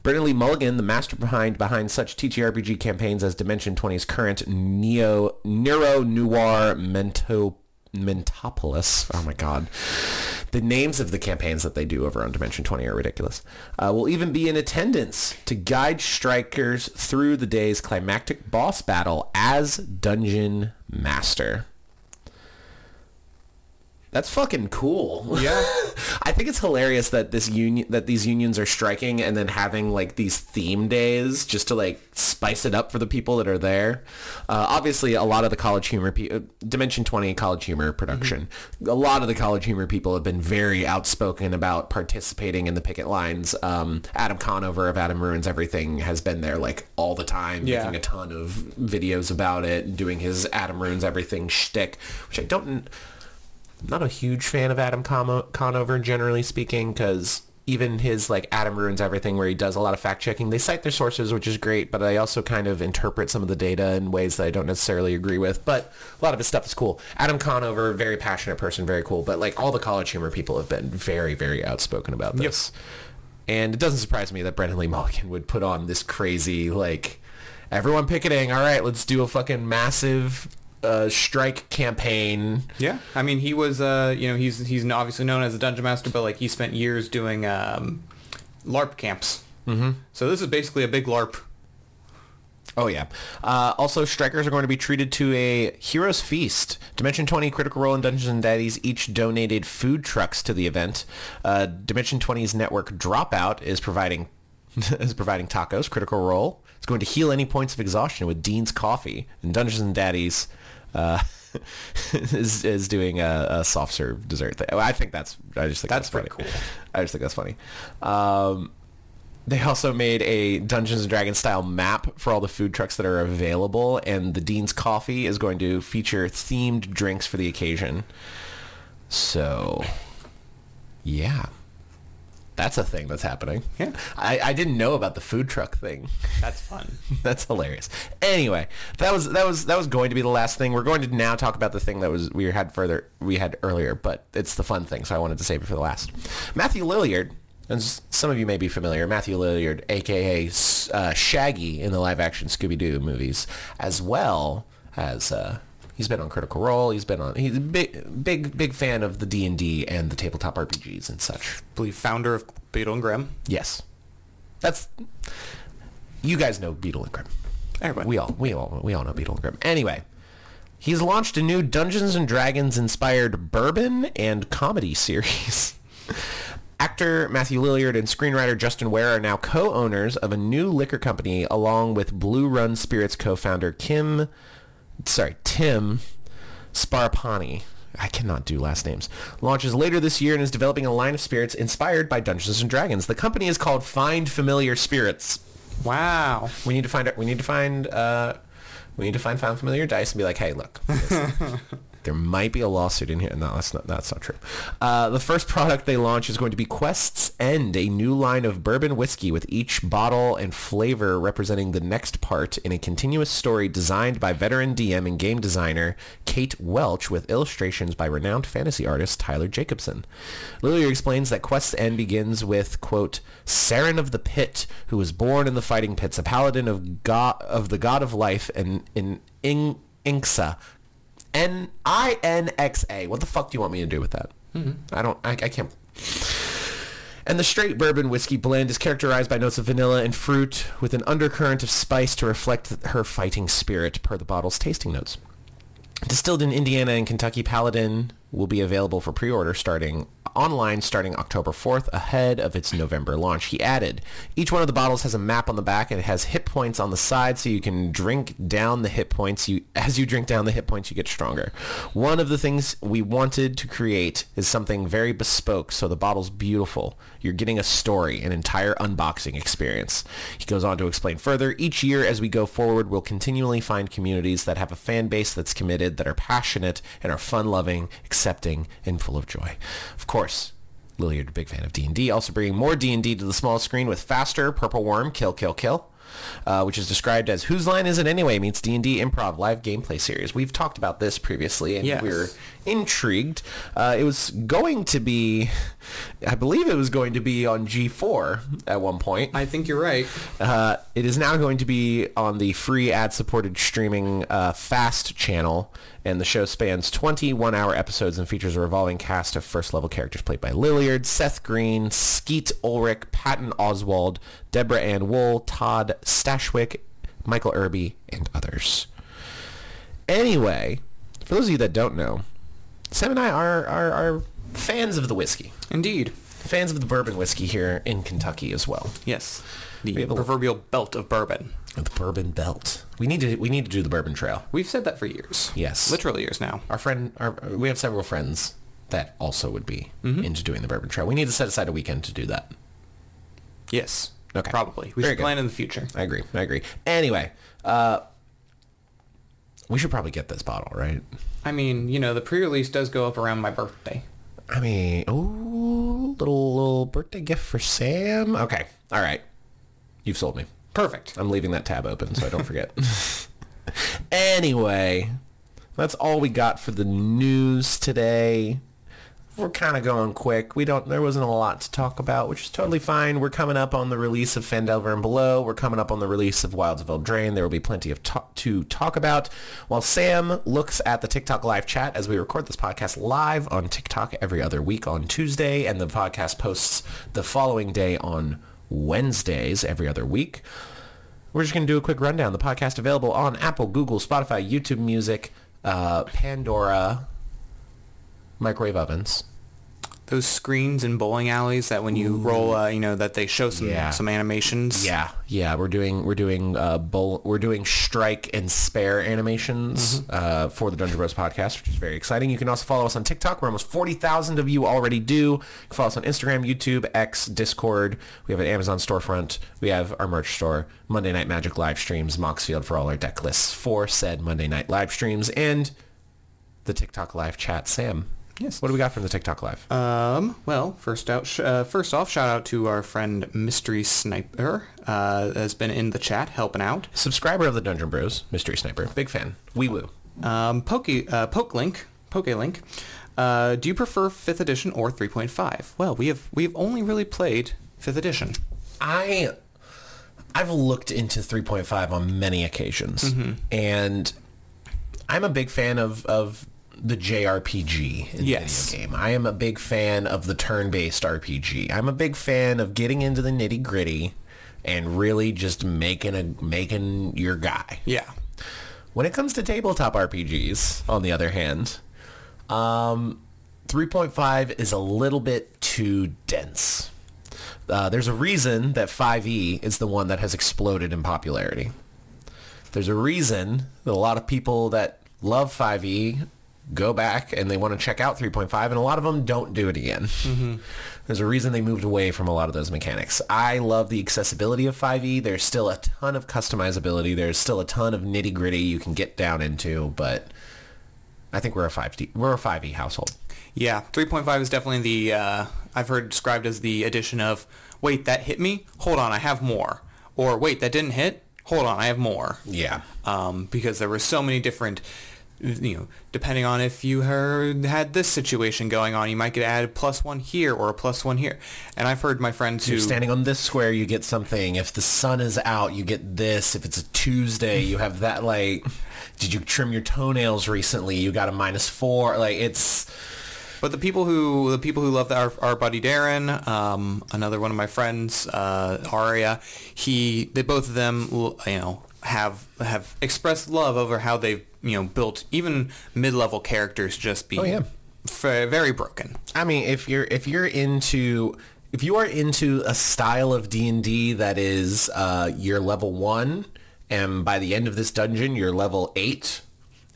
Brennan Lee Mulligan, the master behind behind such TTRPG campaigns as Dimension 20's current Neo Nero Noir Mento Mentopolis. Oh my god. The names of the campaigns that they do over on Dimension 20 are ridiculous. Uh, will even be in attendance to guide strikers through the day's climactic boss battle as Dungeon Master. That's fucking cool.
Yeah. (laughs)
I think it's hilarious that this union that these unions are striking and then having like these theme days just to like spice it up for the people that are there. Uh, obviously, a lot of the college humor, pe- uh, Dimension Twenty college humor production, a lot of the college humor people have been very outspoken about participating in the picket lines. Um, Adam Conover of Adam Ruins Everything has been there like all the time,
Yeah.
making a ton of videos about it, and doing his Adam Ruins Everything shtick, which I don't not a huge fan of Adam Conover generally speaking because even his like Adam ruins everything where he does a lot of fact checking they cite their sources which is great but I also kind of interpret some of the data in ways that I don't necessarily agree with but a lot of his stuff is cool. Adam Conover very passionate person very cool but like all the college humor people have been very very outspoken about this. And it doesn't surprise me that Brennan Lee Mulligan would put on this crazy like everyone picketing all right let's do a fucking massive uh, strike campaign
Yeah, I mean, he was, uh, you know, he's he's obviously known as a dungeon master, but like he spent years doing um, LARP camps. Mm-hmm. So this is basically a big LARP.
Oh yeah. Uh, also, strikers are going to be treated to a Heroes Feast. Dimension 20, Critical Role, and Dungeons and Daddies each donated food trucks to the event. Uh, Dimension 20's network Dropout is providing (laughs) is providing tacos. Critical Role is going to heal any points of exhaustion with Dean's Coffee, and Dungeons and Daddies. Uh, (laughs) is is doing a, a soft serve dessert thing. I think that's I just think that's,
That's pretty
funny.
cool.
I just think that's funny. Um, they also made a Dungeons and Dragons style map for all the food trucks that are available, and the Dean's Coffee is going to feature themed drinks for the occasion. So, yeah, that's a thing that's happening.
Yeah.
I, I didn't know about the food truck thing.
That's fun. (laughs)
That's hilarious. Anyway, that was that was that was going to be the last thing. We're going to now talk about the thing that was we had further we had earlier, but it's the fun thing, so I wanted to save it for the last. Matthew Lilliard, and some of you may be familiar, Matthew Lilliard, aka uh, Shaggy in the live-action Scooby-Doo movies, as well as uh, he's been on Critical Role. He's been on. He's a big big big fan of the D and D and the tabletop RPGs and such.
I believe founder of Beadle and Grimm.
Yes, that's you guys know Beadle and Grimm.
Everybody.
We all we all we all know Beadle and Grimm. Anyway, he's launched a new Dungeons and Dragons inspired bourbon and comedy (laughs) series. Actor Matthew Lilliard and screenwriter Justin Ware are now co-owners of a new liquor company along with Blue Run Spirits co-founder Kim sorry, Tim Sparapani. I cannot do last names. Launches later this year and is developing a line of spirits inspired by Dungeons and Dragons. The company is called Find Familiar Spirits.
Wow.
We need to find we need to find uh, we need to find found familiar dice and be like, hey, look, (laughs) there might be a lawsuit in here. No, that's not that's not true. Uh, the first product they launch is going to be Quest's End, a new line of bourbon whiskey with each bottle and flavor representing the next part in a continuous story designed by veteran DM and game designer Kate Welch with illustrations by renowned fantasy artist Tyler Jacobson. Lilliard explains that Quest's End begins with, quote, Saren of the Pit, who was born in the fighting pits, a paladin of god of the god of life and in In- Inxa. N I N X A. What the fuck do you want me to do with that? hmm I don't I, I can't and the straight bourbon whiskey blend is characterized by notes of vanilla and fruit with an undercurrent of spice to reflect her fighting spirit per the bottle's tasting notes. Distilled in Indiana and Kentucky, Paladin will be available for pre-order starting online starting October 4th ahead of its November launch. He added, each one of the bottles has a map on the back and it has hit points on the side so you can drink down the hit points. You (laughs) As you drink down the hit points, you get stronger. One of the things we wanted to create is something very bespoke so the bottle's beautiful. You're getting a story, an entire unboxing experience. He goes on to explain further, each year as we go forward, we'll continually find communities that have a fan base that's committed, that are passionate, and are fun-loving, accepting, and full of joy. Of course, Lilliard, a big fan of D&D, also bringing more D&D to the small screen with Faster, Purple Worm, Kill, Kill, Kill, uh, which is described as Whose Line Is It Anyway meets D&D Improv live gameplay series. We've talked about this previously, and
Yes.
we're intrigued. Uh, it was going to be, I believe it was going to be on G4 at one point.
I think you're right.
Uh, it is now going to be on the free ad-supported streaming uh, Fast channel, and the show spans 21 hour episodes and features a revolving cast of first-level characters played by Lilliard, Seth Green, Skeet Ulrich, Patton Oswalt, Deborah Ann Woll, Todd Stashwick, Michael Irby, and others. Anyway, for those of you that don't know, Sam and I are, are, are fans of the whiskey.
Indeed.
Fans of the bourbon whiskey here in Kentucky as well.
Yes. The
have a-
proverbial belt of bourbon.
The bourbon belt. We need to we need to do the bourbon trail.
We've said that for years.
Yes.
Literally years now.
Our friend, our, we have several friends that also would be into doing the bourbon trail. We need to set aside a weekend to do that.
Yes.
Okay.
Probably. We
Very
should
good.
plan in the future.
I agree. I agree. Anyway, uh, we should probably get this bottle, right?
I mean, you know, the pre-release does go up around my birthday.
I mean, ooh, little little birthday gift for Sam. Okay, all right. You've sold me.
Perfect.
I'm leaving that tab open so I don't forget. (laughs) anyway, that's all we got for the news today. We're kind of going quick. We don't. There wasn't a lot to talk about, which is totally fine. We're coming up on the release of Phandelver and Below. We're coming up on the release of Wilds of. There will be plenty of talk to talk about. While Sam looks at the TikTok live chat as we record this podcast live on TikTok every other week on Tuesday, and the podcast posts the following day on Wednesdays every other week. We're just going to do a quick rundown. The podcast available on Apple, Google, Spotify, YouTube Music, uh, Pandora, microwave ovens.
Those screens in bowling alleys that when you roll, uh, you know, that they show some
Yeah.
some animations.
Yeah, yeah. We're doing we're doing uh, bowl, we're doing strike and spare animations uh, for the Dungeon Bros podcast, which is very exciting. You can also follow us on TikTok. We're almost forty thousand of you already do. You can follow us on Instagram, YouTube, X, Discord. We have an Amazon storefront. We have our merch store, Monday Night Magic live streams, Moxfield for all our deck lists for said Monday night live streams, and the TikTok live chat. Sam,
Yes.
what do we got from the TikTok live?
Um. Well, first out, sh- uh, first off, shout out to our friend Mystery Sniper. Uh, has been in the chat helping out.
Subscriber of the Dungeon Bros, Mystery Sniper, big fan. Wee woo.
Um, Poke, uh, Poke Link, Poke Link. Uh, do you prefer fifth edition or 3.5? Well, we have we have only really played fifth edition.
I I've looked into 3.5 on many occasions, and I'm a big fan of of the JRPG in
Yes.
the video game. I am a big fan of the turn-based RPG. I'm a big fan of getting into the nitty gritty and really just making a making your guy.
Yeah.
When it comes to tabletop RPGs, on the other hand, um, 3.5 is a little bit too dense. Uh, there's a reason that 5e is the one that has exploded in popularity. There's a reason that a lot of people that love 5e go back and they want to check out 3.5 and a lot of them don't do it again. There's a reason they moved away from a lot of those mechanics. I love the accessibility of 5e. There's still a ton of customizability. There's still a ton of nitty gritty you can get down into, but I think we're a 5D, we're a 5e household.
Yeah, 3.5 is definitely the, uh, I've heard described as the addition of, wait, that hit me? Hold on, I have more. Or wait, that didn't hit? Hold on, I have more.
Yeah.
Um, because there were so many different, you know, depending on if you heard, had this situation going on, you might get added plus one here or a plus one here. And I've heard my friends who...
You're standing on this square, you get something. If the sun is out, you get this. If it's a Tuesday, you have that. Like, did you trim your toenails recently? You got a minus four. Like, it's
But the people who the people who love the, our, our buddy Darren, um, another one of my friends, uh, Aria, he they both of them you know have have expressed love over how they've you know built even mid level characters just be
Oh, yeah.
f- very broken.
I mean, if you're if you're into if you are into a style of D and D that is uh, you're level one, and by the end of this dungeon you're level eight,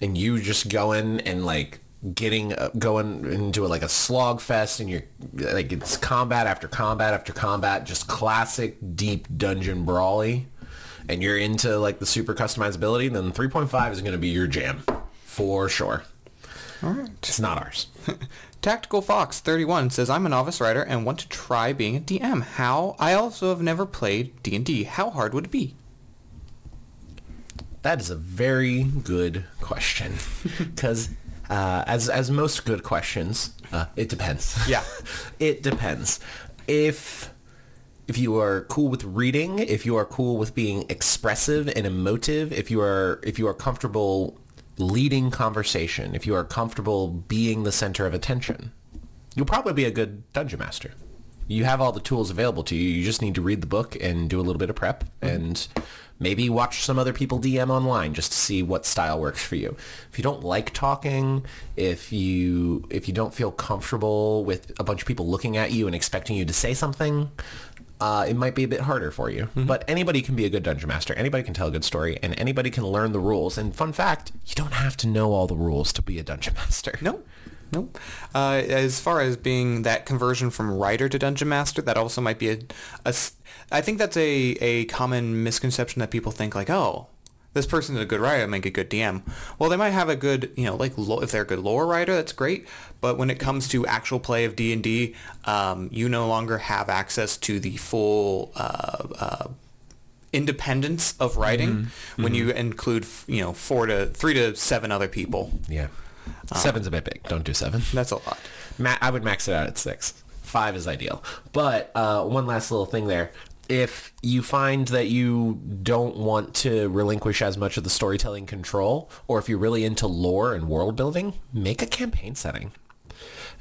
and you just going and like getting uh, going into like a slog fest, and you're like it's combat after combat after combat, just classic deep dungeon brawly, and you're into like the super customizability, then 3.5 is going to be your jam for sure.
All right.
It's not ours. (laughs)
Tactical Fox 31 says I'm a novice writer and want to try being a DM. How? I also have never played D&D. How hard would it be?
That is a very good question, (laughs) because uh, as as most good questions, uh, it depends.
Yeah. (laughs)
it depends. If if you are cool with reading, if you are cool with being expressive and emotive, if you are if you are comfortable leading conversation, if you are comfortable being the center of attention, you'll probably be a good dungeon master. You have all the tools available to you. You just need to read the book and do a little bit of prep mm-hmm. and maybe watch some other people DM online just to see what style works for you. If you don't like talking, if you if you don't feel comfortable with a bunch of people looking at you and expecting you to say something, uh, it might be a bit harder for you. But anybody can be a good dungeon master. Anybody can tell a good story, and anybody can learn the rules. And fun fact, you don't have to know all the rules to be a dungeon (laughs) master.
No. No. Uh, as far as being that conversion from writer to dungeon master, that also might be a, a I think that's a, a common misconception that people think like, oh, this person's a good writer, make a good DM. Well, they might have a good, you know, like lo- if they're a good lore writer, that's great. But when it comes to actual play of D and D, um, you no longer have access to the full uh, uh, independence of writing when you include, you know, four to three to seven other people.
Yeah. Seven's a bit big. Don't do seven.
That's a lot.
Ma- I would max it out at six. Five is ideal. But uh, one last little thing there. If you find that you don't want to relinquish as much of the storytelling control, or if you're really into lore and world building, make a campaign setting.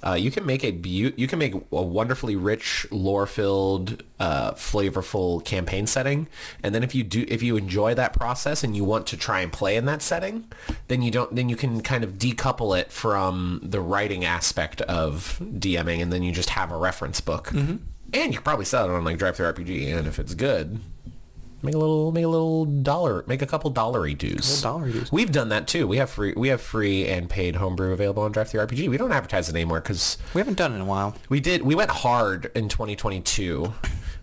Uh, you can make a beau- you can make a wonderfully rich, lore-filled, uh, flavorful campaign setting, and then if you do if you enjoy that process and you want to try and play in that setting, then you don't then you can kind of decouple it from the writing aspect of DMing, and then you just have a reference book, and you can probably sell it on like Drive Through RPG, and if it's good. Make a little, make a little dollar, make a couple dollary dues.
Couple dollary dues.
We've done that too. We have free, we have free and paid homebrew available on Drive Through RPG. We don't advertise it anymore because
We haven't done it in a while.
we did. We went hard in 2022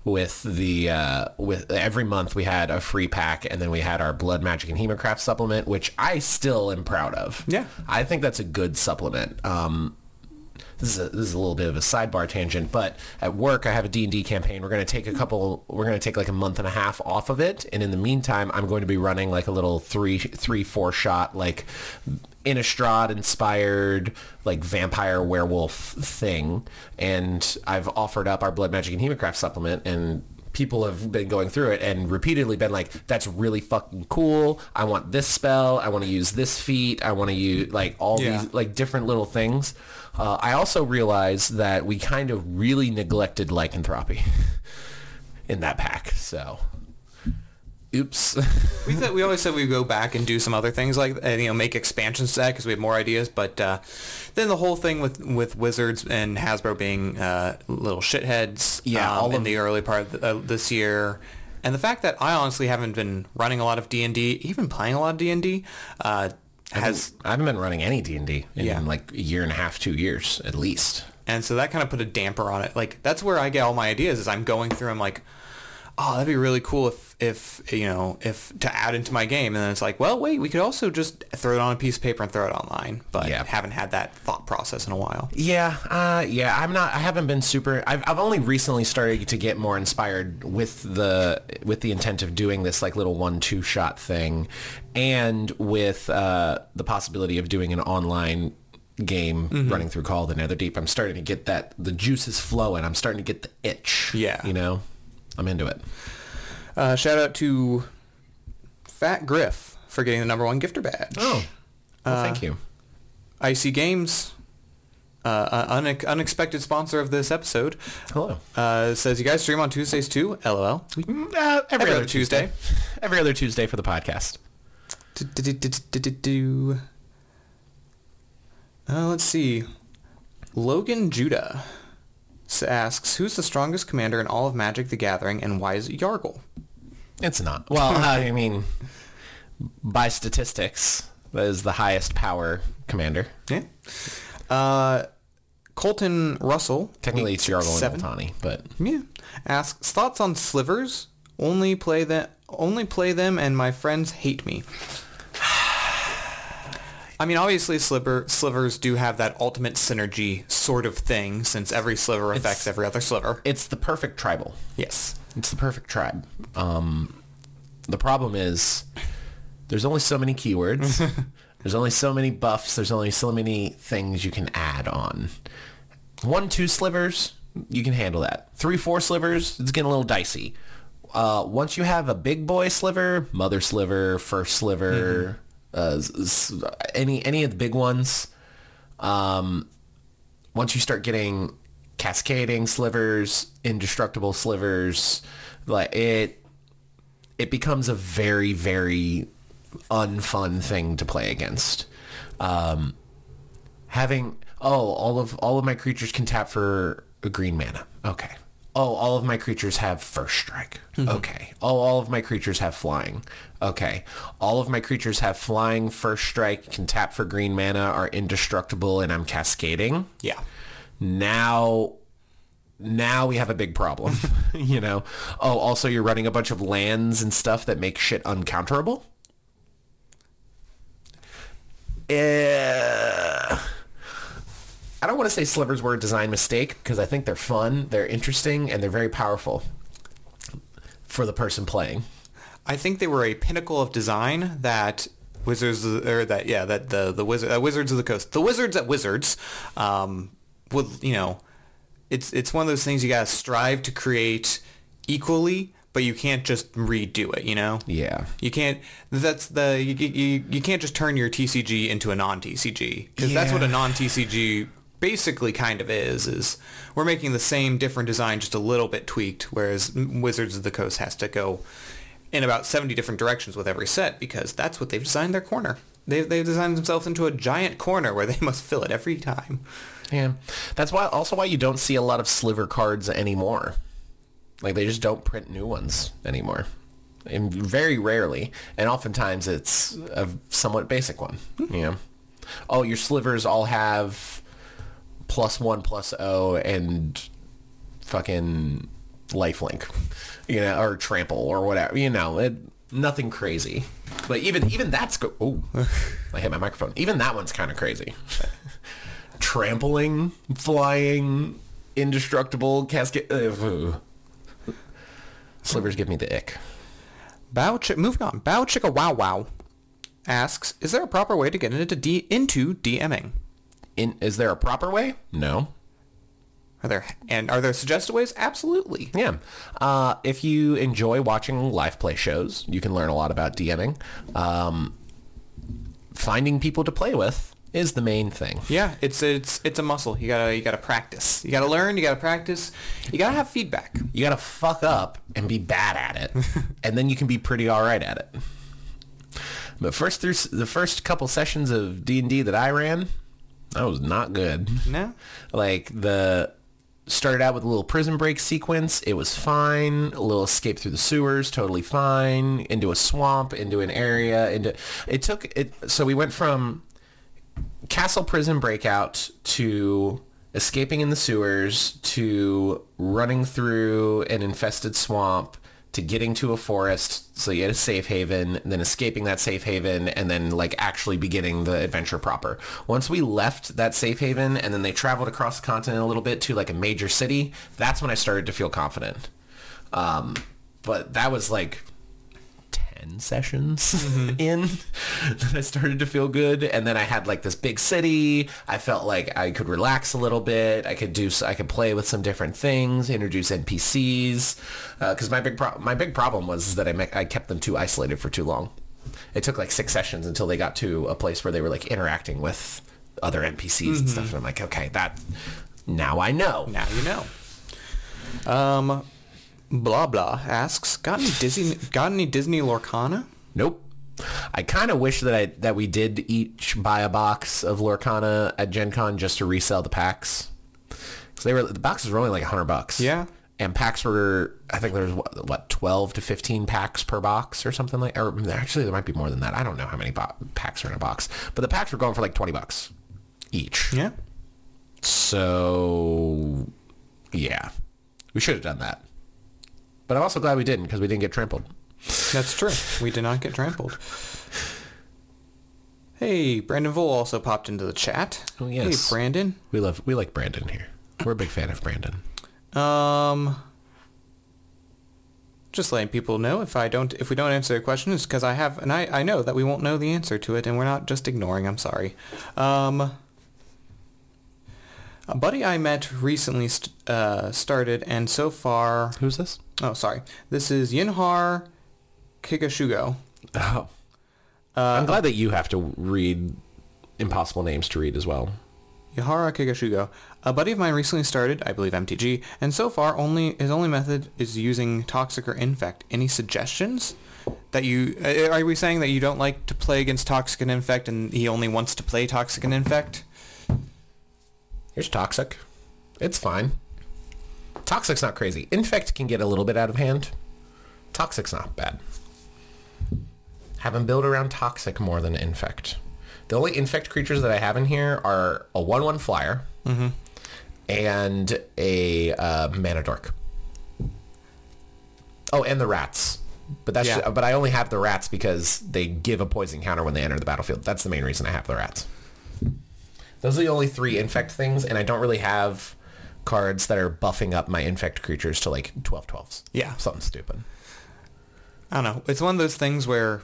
with the uh, with every month we had a free pack, and then we had our Blood Magic and Hemocraft supplement, which I still am proud of.
Yeah.
I think that's a good supplement. Um, this is a, this is a little bit of a sidebar tangent, but at work I have a D&D campaign. We're going to take a couple. We're going to take like a month and a half off of it, and in the meantime, I'm going to be running like a little three three four shot like Innistrad inspired like vampire werewolf thing, and I've offered up our Blood Magic and Hemocraft supplement and. People have been going through it and repeatedly been like, "That's really fucking cool. I want this spell. I want to use this feat. I want to use like all
Yeah.
these like different little things. Uh, I also realized that we kind of really neglected lycanthropy (laughs) in that pack. So, oops. (laughs)
We thought we always said we'd go back and do some other things like uh, you know make expansions to that because we had more ideas. But uh, then the whole thing with with Wizards and Hasbro being uh, little shitheads,
Yeah,
um,
all
in
of-
the early part of uh, this year. And the fact that I honestly haven't been running a lot of D and D, even playing a lot of D and D, uh, has
I haven't been running any D and D in
Yeah.
like a year and a half, two years at least.
and so that kind of put a damper on it. Like that's where I get all my ideas. Is I'm going through. I'm like, oh, that'd be really cool if if you know if to add into my game. And then it's like, well, wait, we could also just throw it on a piece of paper and throw it online. But
Yeah.
haven't had that thought process in a while.
Yeah, uh, yeah. I'm not. I haven't been super. I've, I've only recently started to get more inspired with the with the intent of doing this like little one two shot thing, and with uh, the possibility of doing an online game running through Call of the Netherdeep. I'm starting to get that the juices flowing. I'm starting to get the itch.
Yeah.
you know, I'm into it.
Uh, shout out to Fat Griff for getting the number one gifter badge.
Oh, well, thank you.
Icy Games, uh, uh, une- unexpected sponsor of this episode,
Hello.
uh, says you guys stream on Tuesdays too. LOL.
Uh, every,
other Tuesday.
Every other Tuesday for the podcast.
Uh, let's see. Logan Judah asks, who's the strongest commander in all of Magic the Gathering and why is it Yargle?
It's not. Well, (laughs) I mean, by statistics, that is the highest power commander.
Yeah. Uh, Colton Russell.
Technically, it's Yargle
seven.
and Altani, but
Yeah. Asks thoughts on slivers. Only play that. Only play them, and my friends hate me. (sighs) (sighs) (sighs) I mean, obviously, sliver slivers do have that ultimate synergy sort of thing, since every sliver affects every other sliver.
it's the perfect tribal.
Yes.
It's the perfect tribe. Um, the problem is there's only so many keywords. (laughs) there's only so many buffs. There's only so many things you can add on. One, two slivers, you can handle that. Three, four slivers, it's getting a little dicey. Uh, once you have a big boy sliver, mother sliver, first sliver, uh, any any of the big ones, um, once you start getting cascading slivers, indestructible slivers, like it it becomes a very very unfun thing to play against. Um, having oh all of all of my creatures can tap for a green mana. Okay. Oh, all of my creatures have first strike. Okay. Oh, all of my creatures have flying. Okay. All of my creatures have flying, first strike, can tap for green mana, are indestructible, and I'm cascading
Yeah.
now now we have a big problem (laughs) you know oh also you're running a bunch of lands and stuff that make shit uncounterable Eh, I don't want to say slivers were a design mistake because I think they're fun, they're interesting, and they're very powerful for the person playing.
I think they were a pinnacle of design that Wizards or that yeah that the the wizard uh, Wizards of the Coast the Wizards at Wizards um would you know it's it's one of those things you gotta strive to create equally but you can't just redo it you know
Yeah.
you can't that's the you, you, you can't just turn your TCG into a non-TCG because that's what a non-TCG basically kind of is is we're making the same different design just a little bit tweaked whereas Wizards of the Coast has to go in about 70 different directions with every set because that's what they've designed their corner. They've, they've designed themselves into a giant corner where they (laughs) must fill it every time.
Yeah. That's why also why you don't see a lot of sliver cards anymore. Like they just don't print new ones anymore. And very rarely. And oftentimes it's a somewhat basic one. Hmm. You know. Oh, your slivers all have plus one plus O and fucking lifelink. You know, or trample or whatever. You know, it, nothing crazy. But even even that's go oh I hit my microphone. Even that one's kind of crazy trampling, flying, indestructible, cascade. Uh, slivers give me the ick.
Bow Ch- moving on. Bow Chicka Wow Wow asks, is there a proper way to get into D- into DMing?
In, is there a proper way? No.
Are there and are there suggested ways? Absolutely.
Yeah. Uh, if you enjoy watching live play shows, you can learn a lot about DMing. Um, finding people to play with is the main thing.
Yeah, it's it's it's a muscle. You gotta you gotta practice. You gotta learn. You gotta practice. You gotta have feedback.
You gotta fuck up and be bad at it, (laughs) and then you can be pretty all right at it. But first, through the first couple sessions of D and D that I ran, that was not good.
No.
Like the started out with a little prison break sequence. It was fine. A little escape through the sewers, totally fine. Into a swamp, into an area. Into it took it. So we went from castle prison breakout to escaping in the sewers to running through an infested swamp to getting to a forest so you get a safe haven then escaping that safe haven and then like actually beginning the adventure proper. Once we left that safe haven and then they traveled across the continent a little bit to like a major city that's when i started to feel confident. Um, but that was like 10 sessions (laughs) in that I started to feel good. And then I had like this big city. I felt like I could relax a little bit. I could do, I could play with some different things, introduce NPCs. Uh, cause my big, pro- my big problem was that I, me- I kept them too isolated for too long. It took like six sessions until they got to a place where they were like interacting with other NPCs and stuff. And I'm like, okay, that, now I know.
Now you know. Um, blah blah asks, got any Disney got any Disney Lorcana?
Nope. I kind of wish that I that we did each buy a box of Lorcana at Gen Con just to resell the packs. Cuz they were the boxes were only like hundred bucks.
Yeah.
And packs were I think there was what, what twelve to fifteen packs per box or something like. Or actually, there might be more than that. I don't know how many bo- packs are in a box, but the packs were going for like twenty bucks each.
Yeah.
So yeah, we should have done that. But I'm also glad we didn't because we didn't get trampled.
That's true. We did not get trampled. Hey, Brandon Vole also popped into the chat.
Oh, yes.
Hey, Brandon.
We love we like Brandon here. We're a big fan of Brandon.
Um, just letting people know if I don't, if we don't answer a question, it's because I have, and I, I know that we won't know the answer to it, and we're not just ignoring. I'm sorry. Um, a buddy I met recently st- uh, started, and so far,
Who's this?
Oh sorry, this is Yinhar Kigashugo.
Oh, I'm glad that you have to read impossible names to read as well.
Yahara Kigashugo. A buddy of mine recently started, I believe MTG, and so far only his only method is using Toxic or Infect. Any suggestions? That you uh, are we saying that you don't like to play against Toxic and Infect, and he only wants to play Toxic and Infect?
Here's Toxic. It's fine. Toxic's not crazy. Infect can get a little bit out of hand. Toxic's not bad. Have him build around Toxic more than Infect. The only Infect creatures that I have in here are a 1-1 flyer and a uh, Mana Dork. Oh, and the rats. But that's
Yeah.
but I only have the rats because they give a poison counter when they enter the battlefield. That's the main reason I have the rats. Those are the only three infect things, and I don't really have cards that are buffing up my infect creatures to like 12 12s.
Yeah.
Something stupid.
I don't know. It's one of those things where,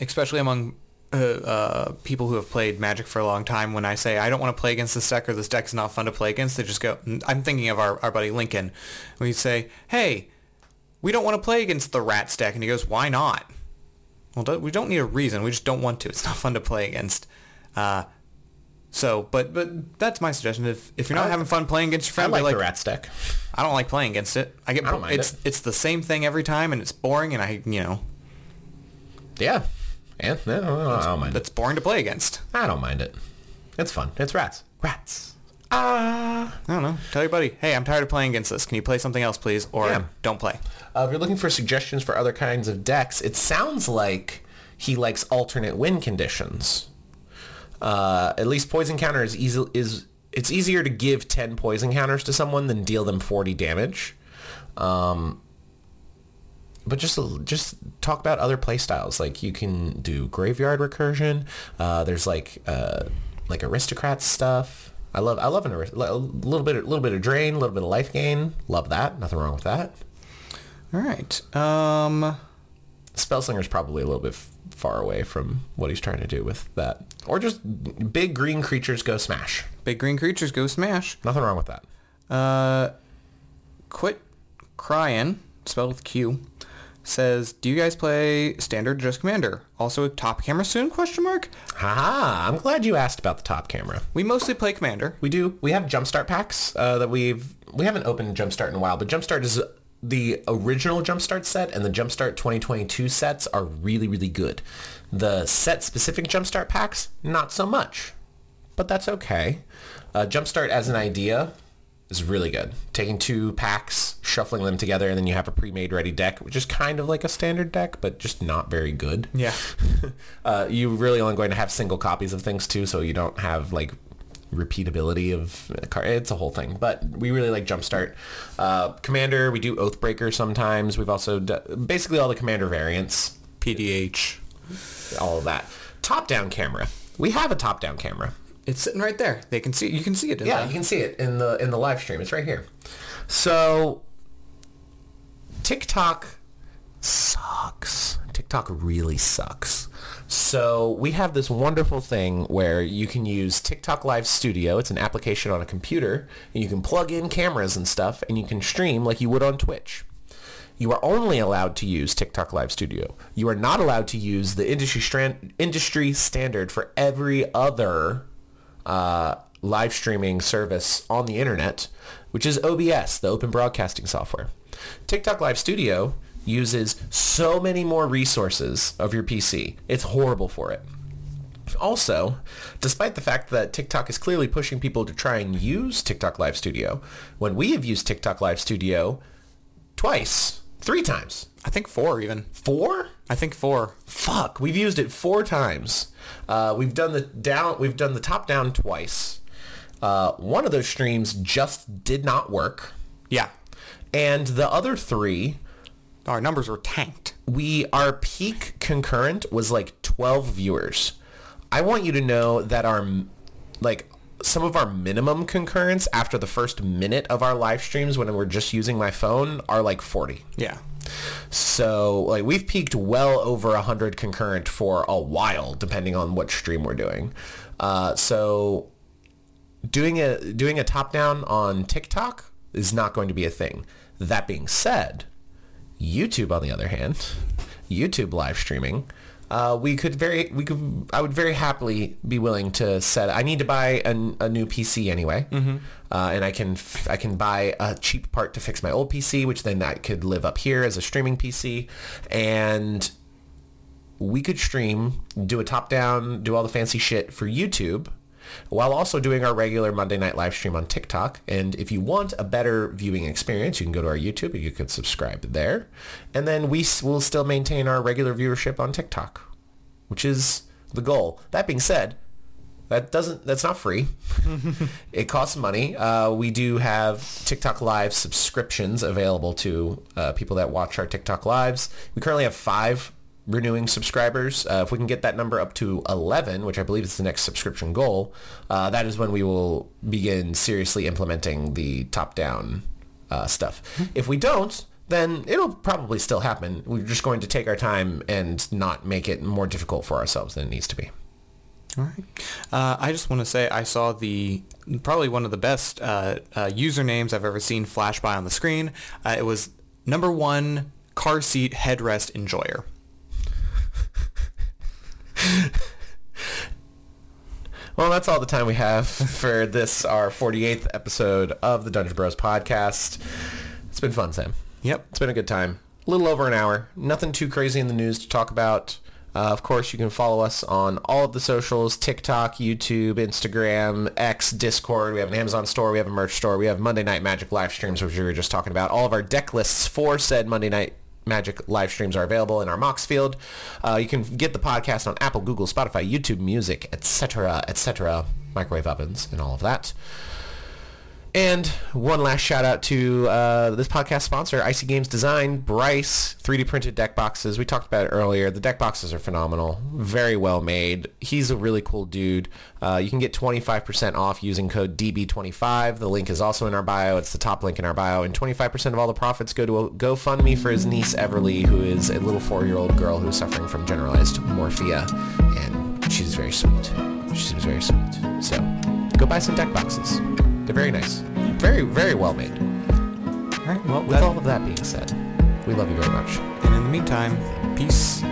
especially among uh, uh, people who have played Magic for a long time, when I say I don't want to play against this deck or this deck is not fun to play against, they just go. I'm thinking of our, our buddy Lincoln. We say, hey, we don't want to play against the Rats deck, and he goes, why not? Well, we don't need a reason. We just don't want to. It's not fun to play against. Uh, so, but but that's my suggestion. If if you're not
I-
having fun playing against your
I
friend,
like,
be like,
the rats deck.
I don't like playing against it. I get
I don't mind
it's
it.
it's the same thing every time, and it's boring, and I you know
Yeah. And no, no, I don't mind it.
boring to play against.
I don't mind it. It's fun. It's rats. Rats. Ah.
I don't know. Tell your buddy, hey, I'm tired of playing against this. Can you play something else, please, or
Yeah.
don't play?
Uh, if you're looking for suggestions for other kinds of decks, it sounds like he likes alternate win conditions. Uh, at least poison counter is easy is it's easier to give 10 poison counters to someone than deal them 40 damage. Um, but just just talk about other playstyles. Like you can do graveyard recursion. Uh, there's like uh, like aristocrat stuff. I love I love an a little bit a little bit of drain, a little bit of life gain. Love that. Nothing wrong with that.
All right. Um,
Spellslinger's probably a little bit f- far away from what he's trying to do with that. Or just big green creatures go smash.
big green creatures go smash.
Nothing wrong with that.
Uh, quit crying, spelled with Q, says, do you guys play standard just commander? Also a top camera soon? Question mark.
Haha, I'm glad you asked about the top camera.
We mostly play commander.
We do. We have Jumpstart packs uh, that we've we haven't opened Jumpstart in a while, but Jumpstart is the original Jumpstart set and the Jumpstart 2022 sets are really really good. The set specific Jumpstart packs not so much, but that's okay. Uh, Jumpstart as an idea is really good. Taking two packs, shuffling them together, and then you have a pre-made ready deck, which is kind of like a standard deck, but just not very good.
Yeah. (laughs)
uh, you really only going to have single copies of things too, so you don't have like repeatability of car. It's a whole thing, but we really like Jumpstart. Uh, Commander, we do Oathbreaker sometimes. We've also d- basically all the Commander variants,
PDH.
all of that. Top-down camera. We have a top-down camera.
It's sitting right there. They can see. You can see it.
Yeah,
the-
you can see it in the in the live stream. It's right here. So TikTok sucks. TikTok really sucks. So we have this wonderful thing where you can use TikTok Live Studio. It's an application on a computer, and you can plug in cameras and stuff, and you can stream like you would on Twitch. You are only allowed to use TikTok Live Studio. You are not allowed to use the industry strand, industry standard for every other uh, live streaming service on the internet, which is OBS, the Open Broadcasting Software. TikTok Live Studio, uses so many more resources of your PC. It's horrible for it. Also, despite the fact that TikTok is clearly pushing people to try and use TikTok Live Studio, when we have used TikTok Live Studio twice, three times,
I think four even.
four,
I think four.
fuck, we've used it four times. Uh, we've done the down, we've done the top down twice. Uh, one of those streams just did not work,
Yeah.
and the other three
Our numbers were tanked.
we our peak concurrent was like 12 viewers i want you to know that our like some of our minimum concurrents after the first minute of our live streams when we're just using my phone are like 40
Yeah.
so like we've peaked well over 100 concurrent for a while depending on what stream we're doing uh, so doing a doing a top down on tiktok is not going to be a thing that being said YouTube, on the other hand, YouTube live streaming, uh, we could very, we could, I would very happily be willing to set. I need to buy a, a new PC anyway, uh, and I can, f- I can buy a cheap part to fix my old PC, which then I could live up here as a streaming PC, and we could stream, do a top down, do all the fancy shit for YouTube while also doing our regular Monday night live stream on TikTok. And if you want a better viewing experience, you can go to our YouTube and you could subscribe there. And then we will still maintain our regular viewership on TikTok, which is the goal. That being said, that doesn't that's not free. (laughs) it costs money. Uh, we do have TikTok Live subscriptions available to uh, people that watch our TikTok lives. We currently have five renewing subscribers. Uh, if we can get that number up to 11, which I believe is the next subscription goal, uh, that is when we will begin seriously implementing the top-down uh, stuff. If we don't, then it'll probably still happen. We're just going to take our time and not make it more difficult for ourselves than it needs to be.
All right. Uh, I just want to say I saw the probably one of the best uh, uh, usernames I've ever seen flash by on the screen. Uh, it was number one car seat headrest enjoyer.
Well, that's all the time we have for this, our 48th episode of the Dungeon Bros podcast. It's been fun, Sam.
Yep.
It's been a good time. A little over an hour. Nothing too crazy in the news to talk about. Uh, of course, you can follow us on all of the socials, TikTok, YouTube, Instagram, X, Discord. We have an Amazon store. We have a merch store. We have Monday Night Magic live streams, which we were just talking about. All of our deck lists for said Monday Night Magic live streams are available in our Moxfield. Uh, you can get the podcast on Apple, Google, Spotify, YouTube Music, etc., etc., microwave ovens, and all of that. And one last shout out to uh, this podcast sponsor, Icy Games Design, Bryce, 3D printed deck boxes. We talked about it earlier. The deck boxes are phenomenal, very well made. He's a really cool dude. Uh, you can get 25% off using code DB25. The link is also in our bio. It's the top link in our bio. And 25% of all the profits go to a GoFundMe for his niece Everly, who is a little four-year-old girl who's suffering from generalized morphea. And she's very sweet. She seems very sweet. So go buy some deck boxes. They're very nice. Very, very well made.
All right. Well,
With
that,
all of that being said, we love you very much.
and in the meantime, peace